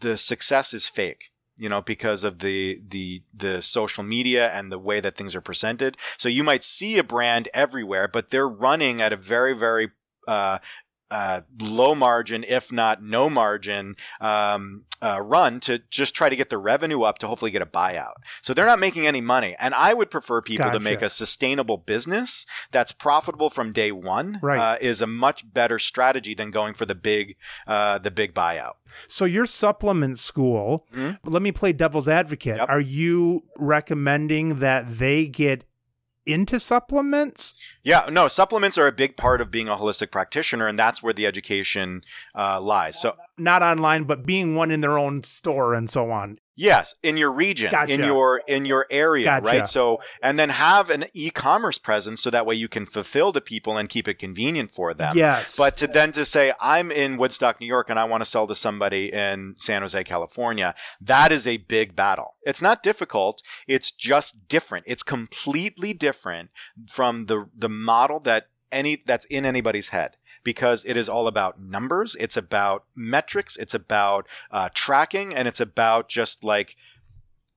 the success is fake. You know, because of the the the social media and the way that things are presented. So you might see a brand everywhere, but they're running at a very, very uh, uh, low margin, if not no margin, um, uh, run to just try to get the revenue up to hopefully get a buyout. So they're not making any money. And I would prefer people to make a sustainable business that's profitable from day one. Right. Uh, is a much better strategy than going for the big, uh, the big buyout. So your supplement school, Mhm. let me play devil's advocate. Yep. Are you recommending that they get into supplements? Yeah, no, supplements are a big part of being a holistic practitioner, and that's where the education uh, lies. So Not online, but being one in their own store and so on. Yes, in your region, Gotcha. in your in your area, Gotcha. right? So, and then have an e-commerce presence so that way you can fulfill to people and keep it convenient for them. Yes. But to then to say I'm in Woodstock, New York, and I want to sell to somebody in San Jose, California, that is a big battle. It's not difficult. It's just different. It's completely different from the the model that any that's in anybody's head because it is all about numbers. It's about metrics. It's about uh, tracking, and it's about just like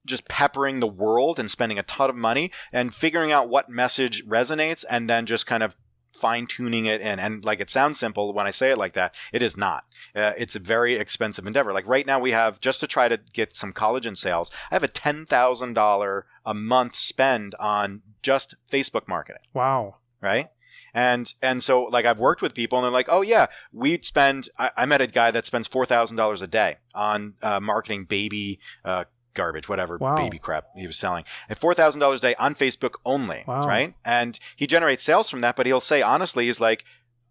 just peppering the world and spending a ton of money and figuring out what message resonates, and then just kind of fine tuning it in. And like it sounds simple when I say it like that, it is not. Uh, it's a very expensive endeavor. Like right now, we have just to try to get some collagen sales. I have a ten thousand dollar a month spend on just Facebook marketing wow. right? And and so like I've worked with people and they're like, oh yeah, we'd spend. I, I met a guy that spends four thousand dollars a day on uh, marketing baby uh, garbage, whatever Wow. baby crap he was selling, and four thousand dollars a day on Facebook only, Wow. right? And he generates sales from that, but he'll say honestly, he's like,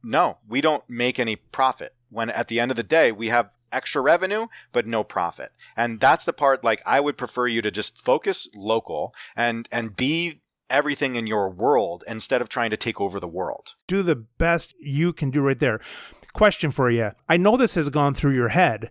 no, we don't make any profit. When at the end of the day, we have extra revenue but no profit and that's the part like i would prefer you to just focus local and and be everything in your world instead of trying to take over the world. Do the best you can do right there. Question for you. I know this has gone through your head.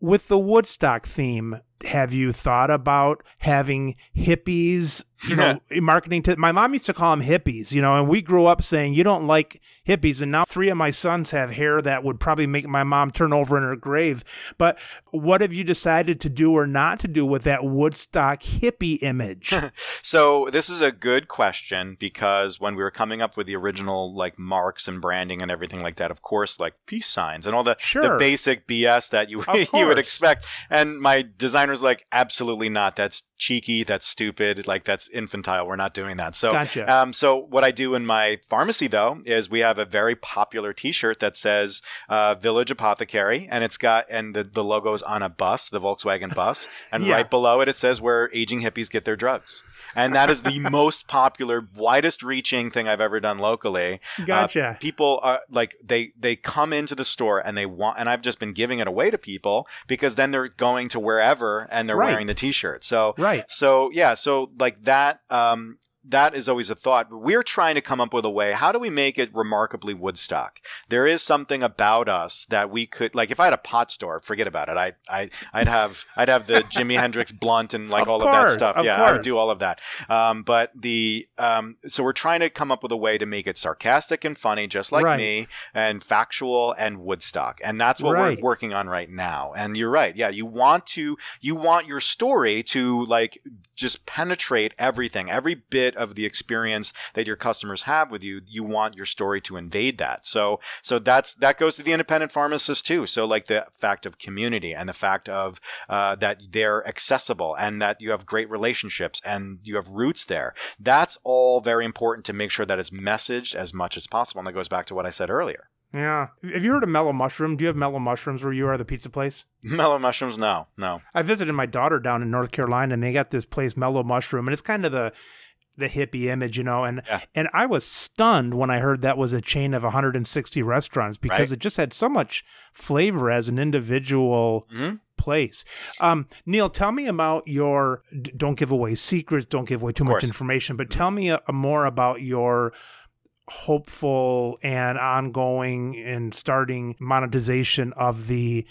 With the Woodstock theme, have you thought about having hippies, you know, <laughs> marketing to my mom used to call them hippies, you know, and we grew up saying you don't like hippies and now three of my sons have hair that would probably make my mom turn over in her grave. But what have you decided to do or not to do with that Woodstock hippie image? <laughs> So this is a good question because when we were coming up with the original like marks and branding and everything like that, of course, like peace signs and all the, the basic BS that you <laughs> you would expect. And my designer's like, absolutely not. That's cheeky. That's stupid. Like that's infantile. We're not doing that. So Gotcha. Um, so what I do in my pharmacy though is we have a very popular T-shirt that says uh, Village Apothecary, and it's got and the the logo's on a bus, the Volkswagen bus, and <laughs> Yeah. right below it it says where aging hippies get their drugs. And that is the <laughs> most popular, widest reaching thing I've ever done locally. Uh, Gotcha. people are like they they come into the store and they want and I've just been giving it away to people because then they're going to wherever and they're Right. wearing the t-shirt. So right. so yeah, so like that um that is always a thought. We're trying to come up with a way. How do we make it remarkably Woodstock? There is something about us that we could like. If I had a pot store, forget about it. I I I'd have <laughs> I'd have the Jimi Hendrix blunt and like Of all of that stuff. of yeah, I would do all of that. Um, but the um, so we're trying to come up with a way to make it sarcastic and funny, just like Right. me, and factual and Woodstock, and that's what Right. we're working on right now. And you're right. Yeah, you want to you want your story to like just penetrate everything, every bit of the experience that your customers have with you. You want your story to invade that. So so that's that goes to the independent pharmacist too. So like the fact of community and the fact of uh, that they're accessible and that you have great relationships and you have roots there. That's all very important to make sure that it's messaged as much as possible. And that goes back to what I said earlier. Yeah. Have you heard of Mellow Mushroom? Do you have Mellow Mushrooms where you are, the pizza place? Mellow mushrooms, no, no. I visited my daughter down in North Carolina, and they got this place, Mellow Mushroom, and it's kind of the the hippie image, you know. And Yeah. and I was stunned when I heard that was a chain of 160 restaurants because Right. it just had so much flavor as an individual hmm place. Um, Neal, tell me about your. Don't give away secrets. Don't give away too much. Mm-hmm. information. But tell me a, a more about your hopeful and ongoing and starting monetization of the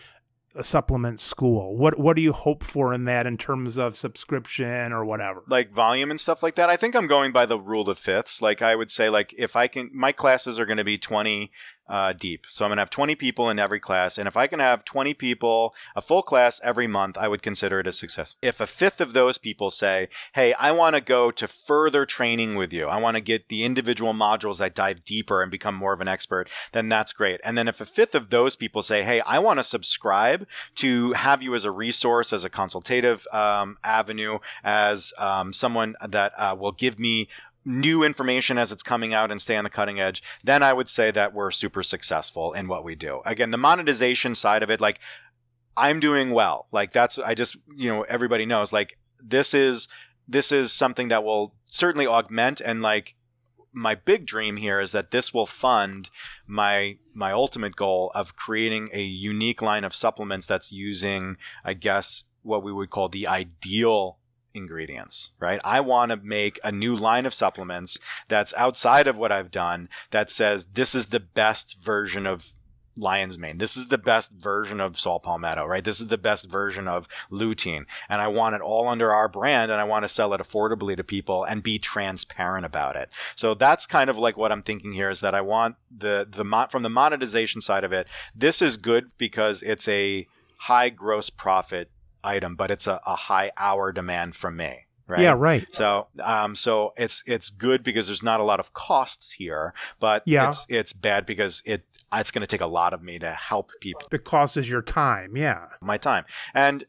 supplement school. What what do you hope for in that in terms of subscription or whatever? Like volume and stuff like that. I think I'm going by the rule of fifths. Like I would say, like if I can, my classes are going to be 20 uh, deep. So I'm going to have 20 people in every class. And if I can have 20 people, a full class every month, I would consider it a success. If a fifth of those people say, hey, I want to go to further training with you, I want to get the individual modules that dive deeper and become more of an expert, then that's great. And then if a fifth of those people say, hey, I want to subscribe to have you as a resource, as a consultative um, avenue, as um, someone that uh, will give me new information as it's coming out and stay on the cutting edge, then I would say that we're super successful in what we do. Again, the monetization side of it, like I'm doing well. Like that's I just you know everybody knows like this is this is something that will certainly augment and like my big dream here is that this will fund my my ultimate goal of creating a unique line of supplements that's using I guess what we would call the ideal ingredients, right? I want to make a new line of supplements that's outside of what I've done that says this is the best version of lion's mane. This is the best version of saw palmetto, right? This is the best version of lutein. And I want it all under our brand and I want to sell it affordably to people and be transparent about it. So that's kind of like what I'm thinking here is that I want the the from the monetization side of it, this is good because it's a high gross profit item, but it's a, a high hour demand from me. Right? Yeah, right. So, um, so it's it's good because there's not a lot of costs here, but yeah. it's it's bad because it it's going to take a lot of me to help people. The cost is your time, yeah. My time, and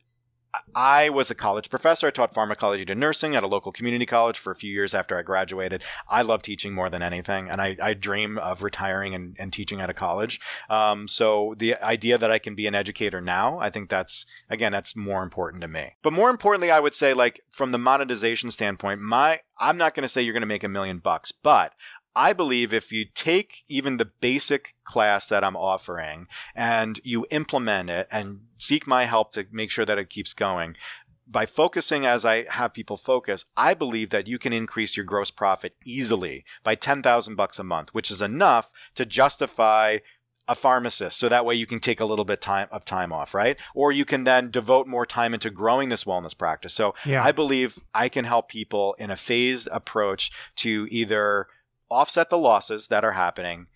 I was a college professor. I taught pharmacology to nursing at a local community college for a few years after I graduated. I love teaching more than anything, and I, I dream of retiring and, and teaching at a college. Um, so the idea that I can be an educator now, I think that's again that's more important to me. But more importantly, I would say like from the monetization standpoint, my I'm not going to say you're going to make a million bucks, but I believe if you take even the basic class that I'm offering and you implement it and seek my help to make sure that it keeps going, by focusing as I have people focus, I believe that you can increase your gross profit easily by 10,000 bucks a month, which is enough to justify a pharmacist. So that way you can take a little bit time of time off right? Or you can then devote more time into growing this wellness practice. So yeah. i believe i can help people in a phased approach to either offset the losses that are happening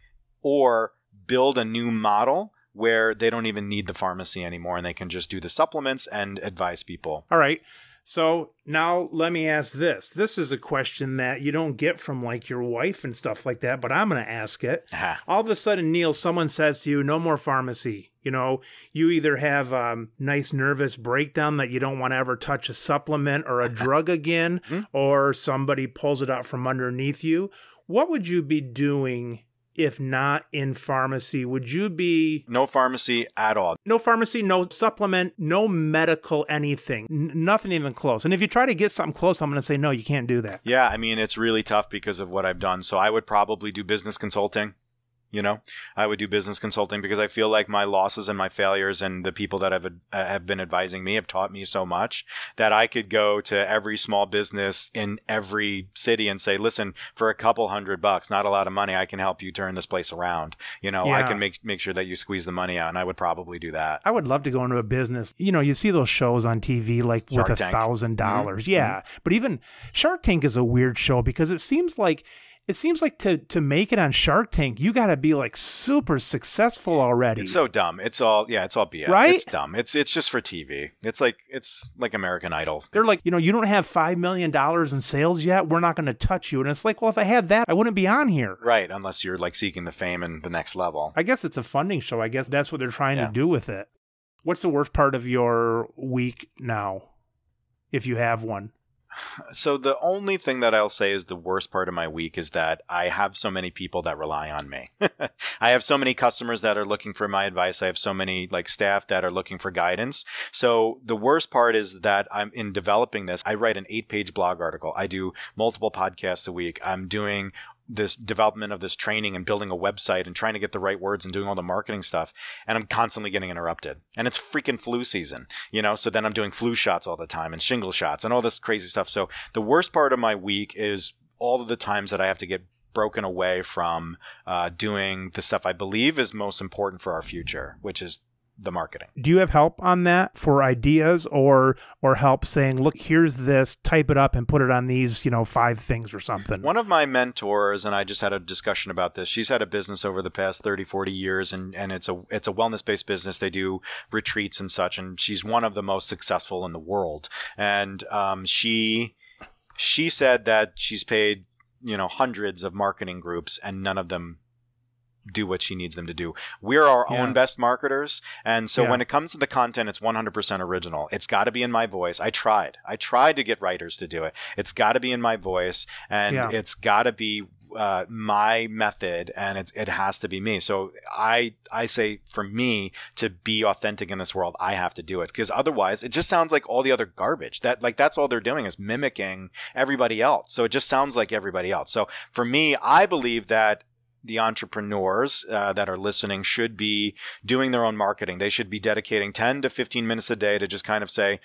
or build a new model where they don't even need the pharmacy anymore and they can just do the supplements and advise people. All right. So now let me ask this. This is a question that you don't get from like your wife and stuff like that, but I'm going to ask it. Uh-huh. All of a sudden, Neal, someone says to you, no more pharmacy. You know, you either have a um, nice nervous breakdown that you don't want to ever touch a supplement or a <laughs> drug again, mm-hmm. or somebody pulls it out from underneath you, what would you be doing if not in pharmacy? Would you be no pharmacy at all? No pharmacy, no supplement, no medical anything, N- nothing even close. And if you try to get something close, I'm going to say no, you can't do that. Yeah, I mean it's really tough because of what I've done. So I would probably do business consulting you know i would do business consulting because i feel like my losses and my failures and the people that have uh, have been advising me have taught me so much that i could go to every small business in every city and say listen for a couple hundred bucks not a lot of money i can help you turn this place around you know yeah. i can make make sure that you squeeze the money out and i would probably do that i would love to go into a business you know you see those shows on tv like Shark with a thousand dollars mm-hmm. yeah mm-hmm. but even shark tank is a weird show because it seems like it seems like to to make it on Shark Tank, you got to be like super successful already. It's so dumb. It's all yeah, it's all BS. Right? It's dumb. It's it's just for TV. It's like it's like American Idol. They're like, you know, you don't have five million dollars in sales yet. We're not going to touch you. And it's like, well, if I had that, I wouldn't be on here. Right, unless you're like seeking the fame and the next level. I guess it's a funding show. I guess that's what they're trying yeah. to do with it. What's the worst part of your week now, if you have one? So the only thing that I'll say is the worst part of my week is that I have so many people that rely on me. <laughs> I have so many customers that are looking for my advice. I have so many like staff that are looking for guidance. So the worst part is that I'm in developing this. I write an 8-page blog article. I do multiple podcasts a week. I'm doing this development of this training and building a website and trying to get the right words and doing all the marketing stuff and i'm constantly getting interrupted. And it's freaking flu season you know so then i'm doing flu shots all the time and shingle shots and all this crazy stuff. So the worst part of my week is all of the times that i have to get broken away from uh, doing the stuff i believe is most important for our future which is the marketing. Do you have help on that for ideas or or help saying, look, here's this, type it up and put it on these, you know, five things or something? One of my mentors and I just had a discussion about this. She's had a business over the past 30, 40 years and and it's a it's a wellness-based business. They do retreats and such and she's one of the most successful in the world. And um, she she said that she's paid you know hundreds of marketing groups and none of them do what she needs them to do. We're our yeah. own best marketers. And so yeah. when it comes to the content, it's 100% original. It's got to be in my voice. I tried. I tried to get writers to do it. It's got to be in my voice and yeah. it's got to be uh, my method and it, it has to be me. So I I say for me to be authentic in this world, I have to do it because otherwise it just sounds like all the other garbage. That like that's all they're doing is mimicking everybody else. So it just sounds like everybody else. So for me, I believe that the entrepreneurs uh, that are listening should be doing their own marketing. They should be dedicating 10 to 15 minutes a day to just kind of say,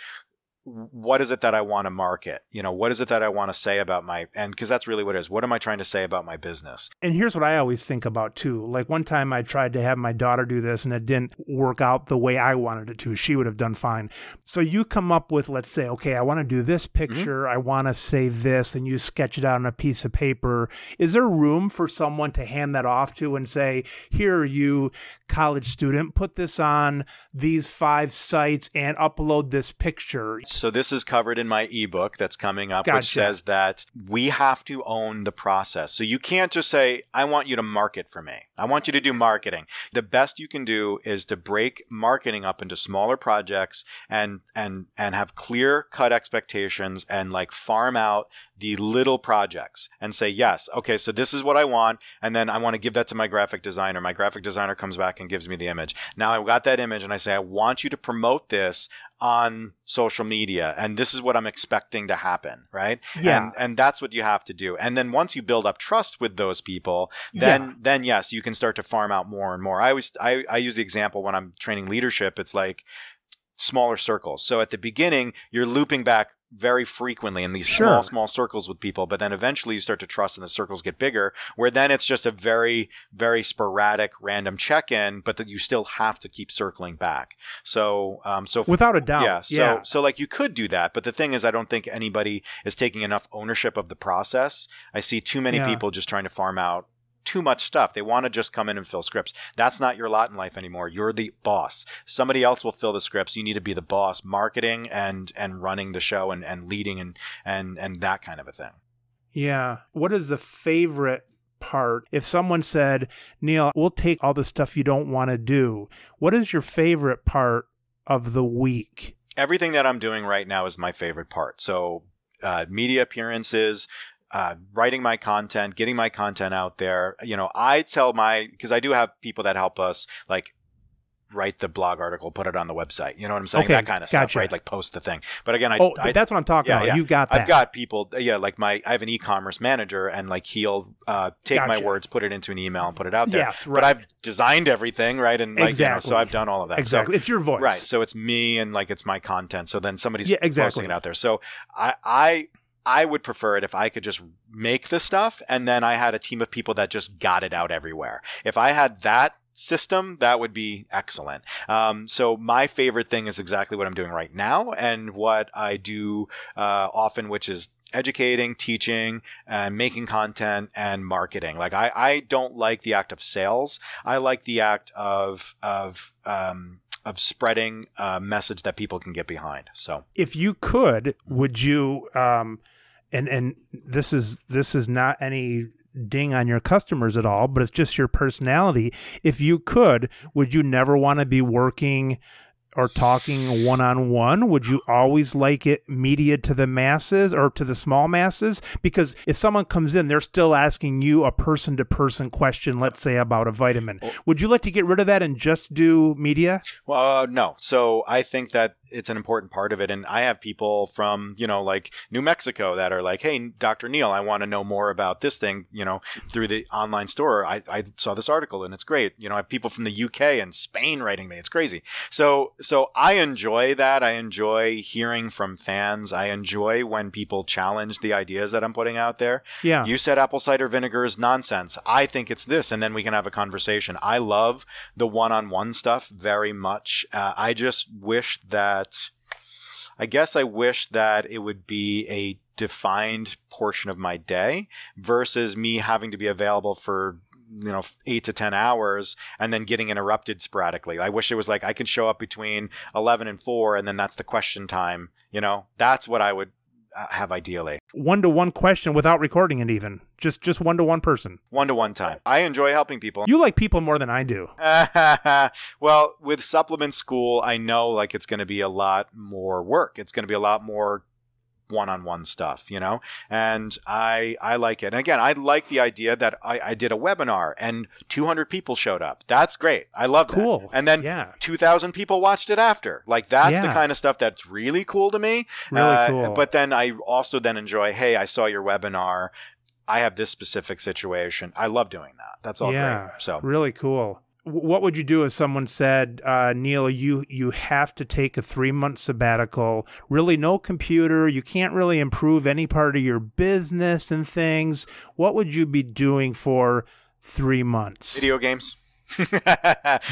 what is it that I want to market? You know, what is it that I want to say about my and because that's really what it is. What am I trying to say about my business? And here's what I always think about too. Like one time I tried to have my daughter do this and it didn't work out the way I wanted it to. She would have done fine. So you come up with let's say, okay, I want to do this Mm-hmm. picture, I want to say this and you sketch it out on a piece of paper. Is there room for someone to hand that off to and say, "Here you college student, put this on these five sites and upload this picture." So this is covered in my ebook that's coming up, Gotcha. which says that we have to own the process. So you can't just say, "I want you to market for me. I want you to do marketing." The best you can do is to break marketing up into smaller projects and and and have clear cut expectations and like farm out the little projects and say, "Yes, okay, so this is what I want," and then I want to give that to my graphic designer. My graphic designer comes back and gives me the image. Now I've got that image and I say, "I want you to promote this on social media and this is what I'm expecting to happen, right? Yeah. And and that's what you have to do. And then once you build up trust with those people, then Yeah. then yes, you can start to farm out more and more. I always I, I use the example when I'm training leadership, it's like smaller circles. So at the beginning, you're looping back very frequently in these Sure. small, small circles with people, but then eventually you start to trust and the circles get bigger, where then it's just a very, very sporadic, random check in, but that you still have to keep circling back. So, um, so Without a doubt. yeah, so so like you could do that, but the thing is, I don't think anybody is taking enough ownership of the process. I see too many Yeah. people just trying to farm out too much stuff. They want to just come in and fill scripts. That's not your lot in life anymore. You're the boss. Somebody else will fill the scripts. You need to be the boss, marketing and and running the show and and leading and and and that kind of a thing. Yeah. What is the favorite part? If someone said, Neal, we'll take all the stuff you don't want to do, what is your favorite part of the week? everything that I'm doing right now is my favorite part. So, uh, media appearances, uh, writing my content, getting my content out there. You know, I tell my because I do have people that help us like write the blog article, put it on the website. You know what I'm saying? Okay, that kind of stuff, right? Like post the thing. But again, I, oh, I that's what I'm talking yeah, about. yeah. You got that. I've got people, yeah, like my, I have an e-commerce manager, and like he'll uh, take my words, put it into an email, and put it out there. Yes, right. But I've designed everything, right? And like, you know, Exactly. so I've done all of that. So- exactly. it's your voice. Right. So it's me and like it's my content. So then somebody's Yeah, exactly. posting it out there. So I I I would prefer it if I could just make the stuff and then I had a team of people that just got it out everywhere. If I had that system, that would be excellent. Um, so my favorite thing is exactly what I'm doing right now and what I do uh, often, which is educating, teaching, and making content and marketing. Like I, I don't like the act of sales. I like the act of of um, of spreading a message that people can get behind. So If you could, would you um and and this is this is not any ding on your customers at all, but it's just your personality. If you could, would you never want to be working or talking one on one? Would you always like it media to the masses or to the small masses? Because if someone comes in, they're still asking you a person to person question, let's say about a vitamin. Would you like to get rid of that and just do media? Well, uh, no. So I think that it's an important part of it. And I have people from, you know, like New Mexico that are like, hey, Dr. Neal, I want to know more about this thing, you know, through the online store. I, I saw this article and it's great. You know, I have people from the UK and Spain writing me. It's crazy. So, so I enjoy that. I enjoy hearing from fans. I enjoy when people challenge the ideas that I'm putting out there. Yeah. You said apple cider vinegar is nonsense. I think it's this, and then we can have a conversation. I love the one-on-one stuff very much. Uh, I just wish that. I guess I wish that it would be a defined portion of my day versus me having to be available for you know eight to ten hours and then getting interrupted sporadically. I wish it was like i can show up between 11 and 4 and then that's the question time you know? That's what i would Uh, have ideally one to one question without recording it even. Just just one to one person. one to one time. I enjoy helping people. You like people more than I do. <laughs> well, with supplement school, I know like it's going to be a lot more work. It's going to be a lot more one-on-one stuff, you know. And I I like it. And again, I like the idea that I, I did a webinar and 200 people showed up. That's great. I love that. Cool. And then yeah, 2,000 people watched it after. Like that's the kind of stuff that's really cool to me. really Uh, cool. But then I also then enjoy, hey, I saw your webinar. I have this specific situation. I love doing that. That's all yeah, great. So really cool. What would you do if someone said, uh, Neal, you you have to take a three month sabbatical? Really, no computer. You can't really improve any part of your business and things. What would you be doing for three months? Video games. <laughs>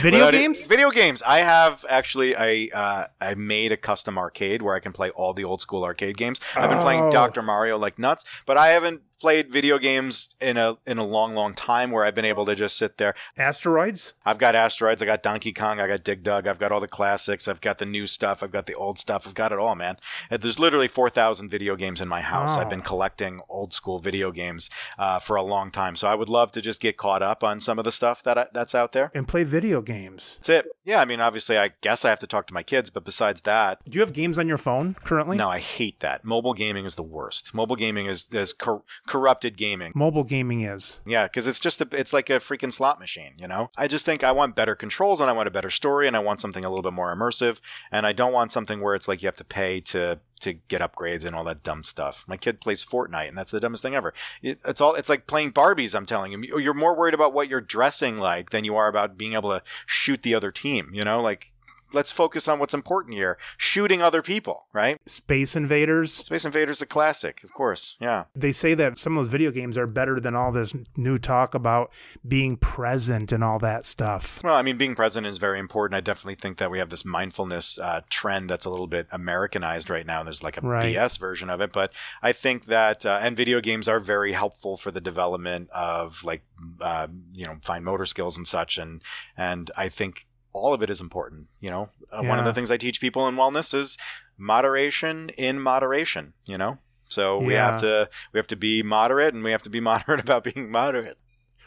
Video games? It, video games. I have actually I uh, I made a custom arcade where I can play all the old school arcade games. I've been playing Oh. Dr. Mario like nuts, but I haven't played video games in a in a long long time where I've been able to just sit there. Asteroids? I've got Asteroids, I got Donkey Kong, I got Dig Dug, I've got all the classics, I've got the new stuff, I've got the old stuff, I've got it all, man. There's literally 4,000 video games in my house. Wow. I've been collecting old school video games uh, for a long time, so I would love to just get caught up on some of the stuff that I, that's out there. And play video games. That's it. Yeah, I mean, obviously, I guess I have to talk to my kids, but besides that, Do you have games on your phone currently? no, I hate that. Mobile gaming is the worst. Mobile gaming is is cor- corrupted gaming. Mobile gaming is. Yeah, because it's just a, it's like a freaking slot machine, you know. I just think I want better controls and I want a better story and I want something a little bit more immersive and I don't want something where it's like you have to pay to to get upgrades and all that dumb stuff. My kid plays Fortnite and that's the dumbest thing ever. It, it's all it's like playing Barbies. I'm telling you, you're more worried about what you're dressing like than you are about being able to shoot the other team. You know, like let's focus on what's important here: shooting other people. Right? Space Invaders. Space Invaders, a classic, of course. Yeah. They say that some of those video games are better than all this new talk about being present and all that stuff. Well, I mean, being present is very important. I definitely think that we have this mindfulness uh, trend that's a little bit Americanized right now. There's like a Right. BS version of it, but I think that uh, and video games are very helpful for the development of like uh, you know fine motor skills and such. And and I think all of it is important. You know, uh, one of the things I teach people in wellness is moderation in moderation. You know. So we have to we have to be moderate, and we have to be <laughs> moderate about being moderate.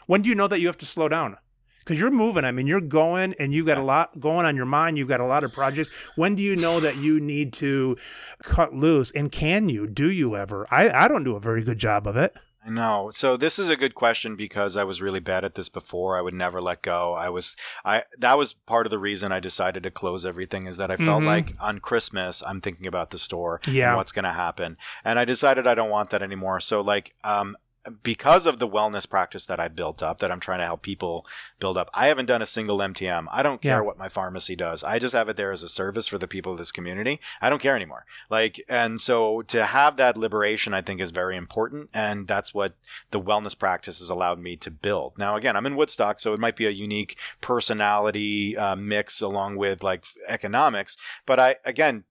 When do you know that you have to slow down? Because you're moving. I mean, you're going and you've got a lot going on your mind. You've got a lot of projects. When do you know that you need to cut loose? And can you? Do you ever? I, I don't do a very good job of it. I know. So this is a good question because I was really bad at this before. I would never let go. I was I that was part of the reason I decided to close everything is that I felt Mhm. like on Christmas I'm thinking about the store Yeah. and what's going to happen. And I decided I don't want that anymore. So like um because of the wellness practice that I built up, that I'm trying to help people build up, I haven't done a single MTM. I don't care Yeah. what my pharmacy does. I just have it there as a service for the people of this community. I don't care anymore. Like, and so to have that liberation, I think is very important. And that's what the wellness practice has allowed me to build. Now, again, I'm in Woodstock, so it might be a unique personality uh, mix along with like economics. But I, again,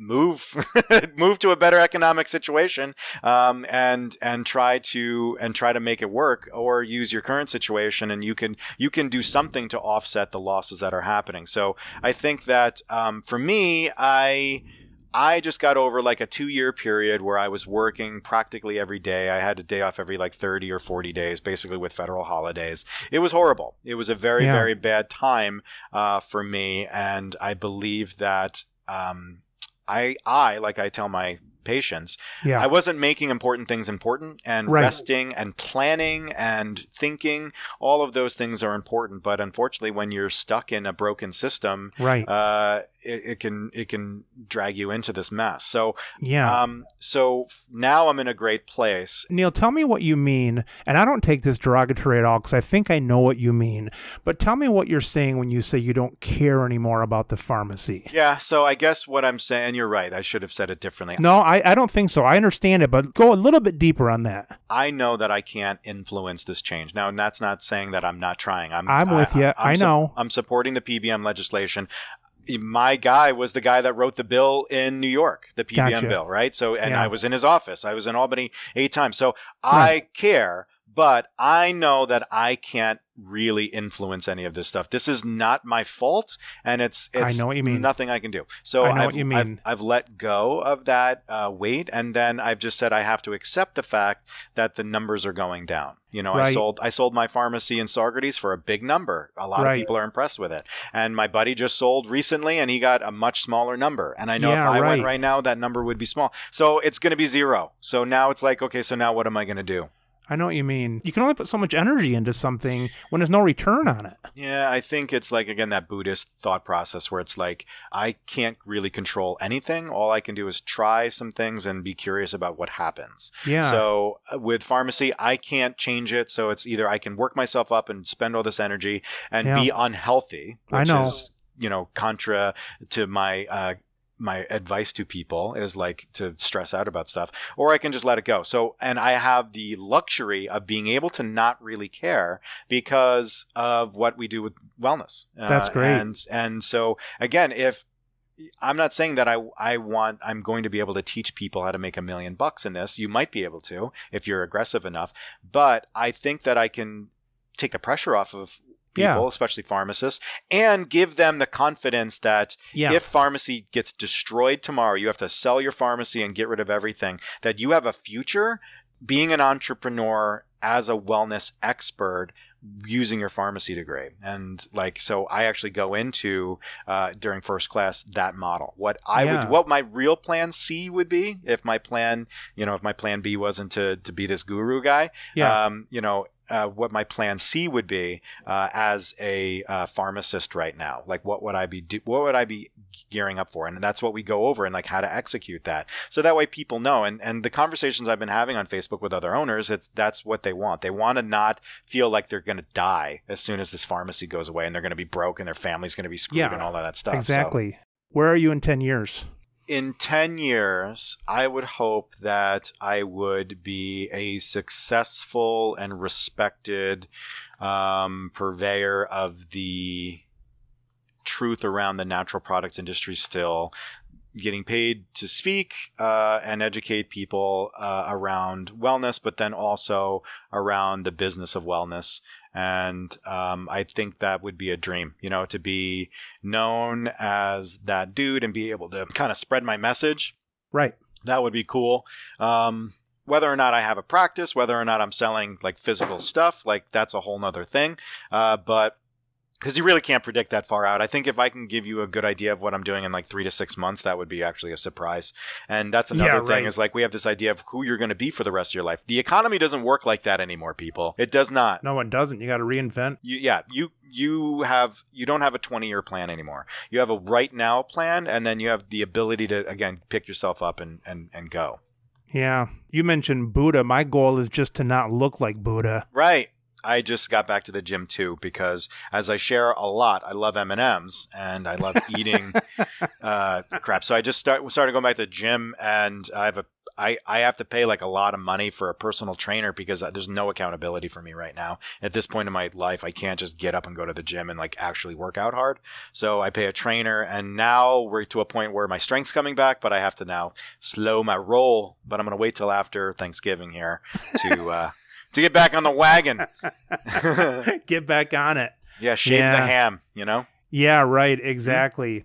move <laughs> move to a better economic situation um, and and try to and try to make it work or use your current situation and you can you can do something to offset the losses that are happening so i think that um, for me i I just got over like a two year period where I was working practically every day. I had a day off every like 30 or 40 days, basically with federal holidays. It was horrible. It was a very, Yeah. very bad time uh, for me. And I believe that um, I, I, like I tell my patients, Yeah. I wasn't making important things important, and Right. resting and planning and thinking. All of those things are important, but unfortunately, when you're stuck in a broken system, right. uh, it, it can it can drag you into this mess. So, yeah. um, so now I'm in a great place. Neal, tell me what you mean. And I don't take this derogatory at all because I think I know what you mean. But tell me what you're saying when you say you don't care anymore about the pharmacy. Yeah. So I guess what I'm saying, you're right. I should have said it differently. No, I, I don't think so. I understand it, but go a little bit deeper on that. I know that I can't influence this change. Now, and that's not saying that I'm not trying. I'm, I'm with you. I I'm sup- know. I'm supporting the PBM legislation. My guy was the guy that wrote the bill in New York, the PBM Gotcha. bill, right? So, and Yeah. I was in his office. I was in Albany eight times. So I care, but I know that I can't really influence any of this stuff. This is not my fault, and it's I know what you mean. nothing I can do. So I know I've, what you I've- mean. I've, let go of that uh, weight, and then I've just said I have to accept the fact that the numbers are going down. You know, I sold I sold my pharmacy in Saugerties for a big number. A lot Right. of people are impressed with it. And my buddy just sold recently, and he got a much smaller number. And I know Yeah, if I right. went right now, that number would be small. So it's going to be zero. So now it's like, okay, so now what am I going to do? I know what you mean. You can only put so much energy into something when there's no return on it. Yeah, I think it's like again that Buddhist thought process where it's like I can't really control anything. All I can do is try some things and be curious about what happens. Yeah. So uh, with pharmacy, I can't change it. So it's either I can work myself up and spend all this energy and Yeah. be unhealthy, I which know. is you know contra to my uh, my advice to people is like to stress out about stuff or i can just let it go so and i have the luxury of being able to not really care because of what we do with wellness Uh, That's great. and and so again if I'm not saying that I I want I'm going to be able to teach people how to make a million bucks in this. You might be able to if you're aggressive enough, but I think that I can take the pressure off of people, Yeah. especially pharmacists, and give them the confidence that Yeah. if pharmacy gets destroyed tomorrow, you have to sell your pharmacy and get rid of everything, that you have a future being an entrepreneur as a wellness expert using your pharmacy degree and like so i actually go into uh, during first class that model what i Yeah. would what my real plan c would be if my plan you know if my plan b wasn't to to be this guru guy yeah. um, you know, uh, what my plan C would be uh, as a uh, pharmacist right now. Like, what would I be do- what would I be gearing up for? And that's what we go over and like how to execute that. So that way people know. And and the conversations I've been having on Facebook with other owners, it's that's what they want. They want to not feel like they're going to die as soon as this pharmacy goes away and they're going to be broke and their family's going to be screwed Yeah, and all of that stuff. So- exactly. Where are you in 10 years? In 10 years, I would hope that I would be a successful and respected um, purveyor of the truth around the natural products industry still. Getting paid to speak uh, and educate people uh, around wellness, but then also around the business of wellness. And um, I think that would be a dream, you know, to be known as that dude and be able to kind of spread my message. Right. That would be cool. Um, whether or not I have a practice, whether or not I'm selling like physical stuff, like that's a whole nother thing. Uh, but because you really can't predict that far out. I think if I can give you a good idea of what I'm doing in like three to six months, that would be actually a surprise. And that's another Yeah, thing right. is like we have this idea of who you're going to be for the rest of your life. The economy doesn't work like that anymore, people. It does not No, it doesn't. You got to reinvent. you yeah you you have you don't have a 20 year plan anymore you have a right now plan and then you have the ability to again pick yourself up and and, and go Yeah. You mentioned Buddha. My goal is just to not look like Buddha. right I just got back to the gym too because as I share a lot, I love M and M's and I love eating <laughs> uh, crap. So I just start started going back to the gym and I have a I, I have to pay like a lot of money for a personal trainer because there's no accountability for me right now. At this point in my life, I can't just get up and go to the gym and like actually work out hard. So I pay a trainer, and now we're to a point where my strength's coming back, but I have to now slow my roll. But I'm gonna wait till after Thanksgiving here to uh, to get back on the wagon. <laughs> Get back on it. yeah, shave Yeah. the ham. You know. Yeah, right. Exactly.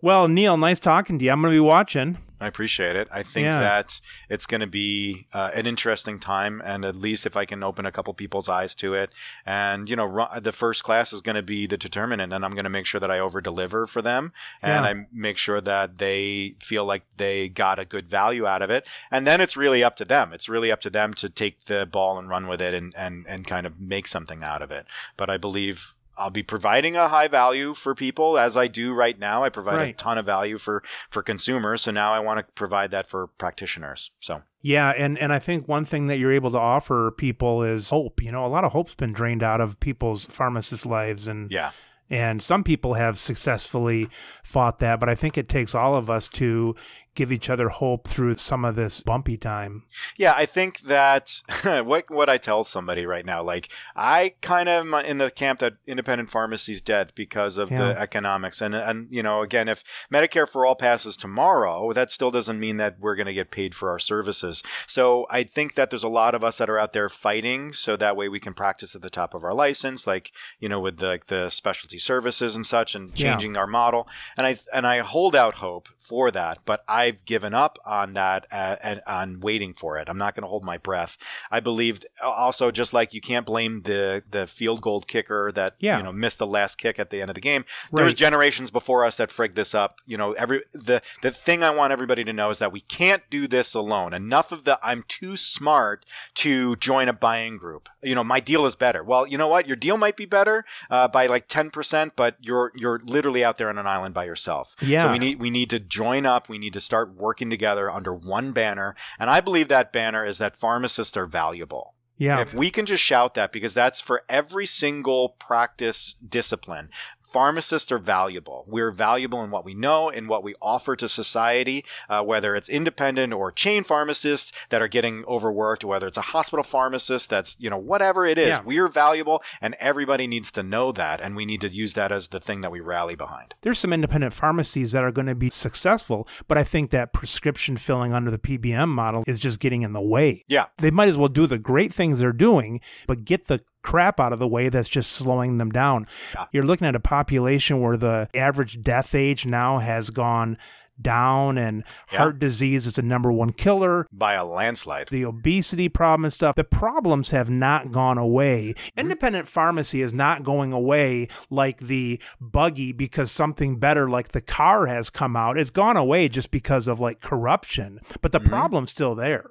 Well, Neal, nice talking to you. I'm going to be watching. I appreciate it. I think Yeah. that it's going to be uh, an interesting time, and at least if I can open a couple people's eyes to it, and you know, the first class is going to be the determinant, and I'm going to make sure that I over deliver for them, and Yeah. I make sure that they feel like they got a good value out of it, and then it's really up to them. It's really up to them to take the ball and run with it, and and and kind of make something out of it. But I believe. I'll be providing a high value for people as I do right now. I provide a ton of value for for consumers. So now I want to provide that for practitioners. So Yeah, and and I think one thing that you're able to offer people is hope. You know, a lot of hope's been drained out of people's pharmacist lives and yeah, and some people have successfully fought that, but I think it takes all of us to give each other hope through some of this bumpy time. yeah. I think that <laughs> what what I tell somebody right now, like I kind of am in the camp that independent pharmacy's dead because of Yeah. the economics. And and you know, again, if Medicare for all passes tomorrow, that still doesn't mean that we're going to get paid for our services. So I think that there's a lot of us that are out there fighting, so that way we can practice at the top of our license, like you know, with the, like the specialty services and such, and Yeah. changing our model. And I and I hold out hope for that, but I I've given up on that uh, and on waiting for it. I'm not going to hold my breath. I believed also just like you can't blame the the field goal kicker that Yeah. you know missed the last kick at the end of the game. Right. There was generations before us that frigged this up. You know, every the the thing I want everybody to know is that we can't do this alone. Enough of the I'm too smart to join a buying group. You know, my deal is better. Well, you know what? Your deal might be better uh, by like 10%, but you're you're literally out there on an island by yourself. Yeah. So we need we need to join up. We need to start working together under one banner. And I believe that banner is that pharmacists are valuable. Yeah. If we can just shout that, because that's for every single practice discipline. Pharmacists are valuable. We're valuable in what we know, in what we offer to society, uh, whether it's independent or chain pharmacists that are getting overworked, whether it's a hospital pharmacist that's, you know, whatever it is. Yeah. We're valuable, and everybody needs to know that, and we need to use that as the thing that we rally behind. There's some independent pharmacies that are going to be successful, but I think that prescription filling under the PBM model is just getting in the way. Yeah. They might as well do the great things they're doing, but get the crap out of the way that's just slowing them down. Yeah. You're looking at a population where the average death age now has gone down and Yeah. heart disease is the number one killer By a landslide. the obesity problem and stuff, the problems have not gone away. Independent pharmacy is not going away like the buggy because something better like the car has come out. It's gone away just because of like corruption, but the Mhm. problem's still there.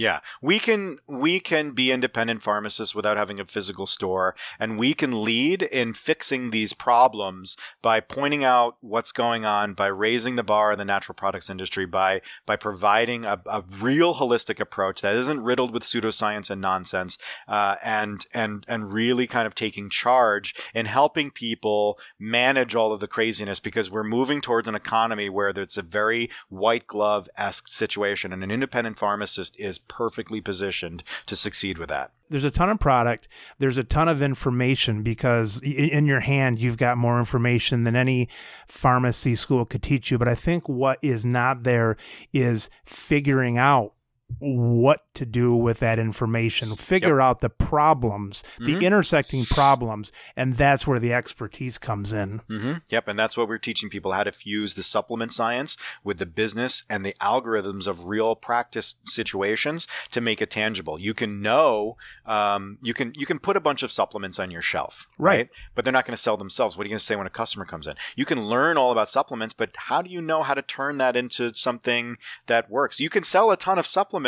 Yeah, we can we can be independent pharmacists without having a physical store, and we can lead in fixing these problems by pointing out what's going on, by raising the bar in the natural products industry, by by providing a, a real holistic approach that isn't riddled with pseudoscience and nonsense, uh, and and and really kind of taking charge in helping people manage all of the craziness because we're moving towards an economy where it's a very white glove esque situation, and an independent pharmacist is perfectly positioned to succeed with that. There's a ton of product, there's a ton of information because in your hand you've got more information than any pharmacy school could teach you, but I think what is not there is figuring out what to do with that information, figure out the problems, Mhm. the intersecting problems, and that's where the expertise comes in. hmm Yep, and that's what we're teaching people how to fuse the supplement science with the business and the algorithms of real practice situations to make it tangible. You can know, um, you can you can put a bunch of supplements on your shelf, Right. But they're not going to sell themselves. What are you going to say when a customer comes in? You can learn all about supplements, but how do you know how to turn that into something that works? You can sell a ton of supplements,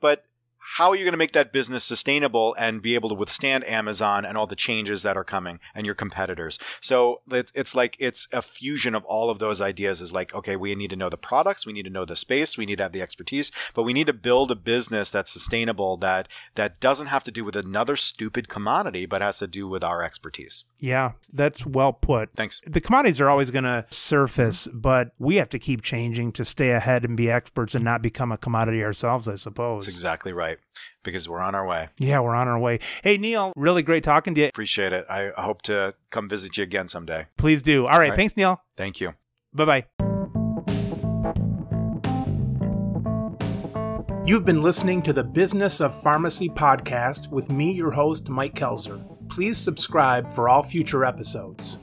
but how are you going to make that business sustainable and be able to withstand Amazon and all the changes that are coming and your competitors? So it's, it's like it's a fusion of all of those ideas. Is like, okay, we need to know the products, we need to know the space, we need to have the expertise, but we need to build a business that's sustainable that that doesn't have to do with another stupid commodity, but has to do with our expertise. Yeah, that's well put. Thanks. The commodities are always going to surface, but we have to keep changing to stay ahead and be experts and not become a commodity ourselves, I suppose. That's exactly right. Because we're on our way. Yeah, we're on our way. Hey, Neal, really great talking to you. Appreciate it. I I hope to come visit you again someday. Please do. All right. right. Thanks, Neal. Thank you. Bye bye. You've been listening to the Business of Pharmacy podcast with me, your host, Mike Koelzer. Please subscribe for all future episodes.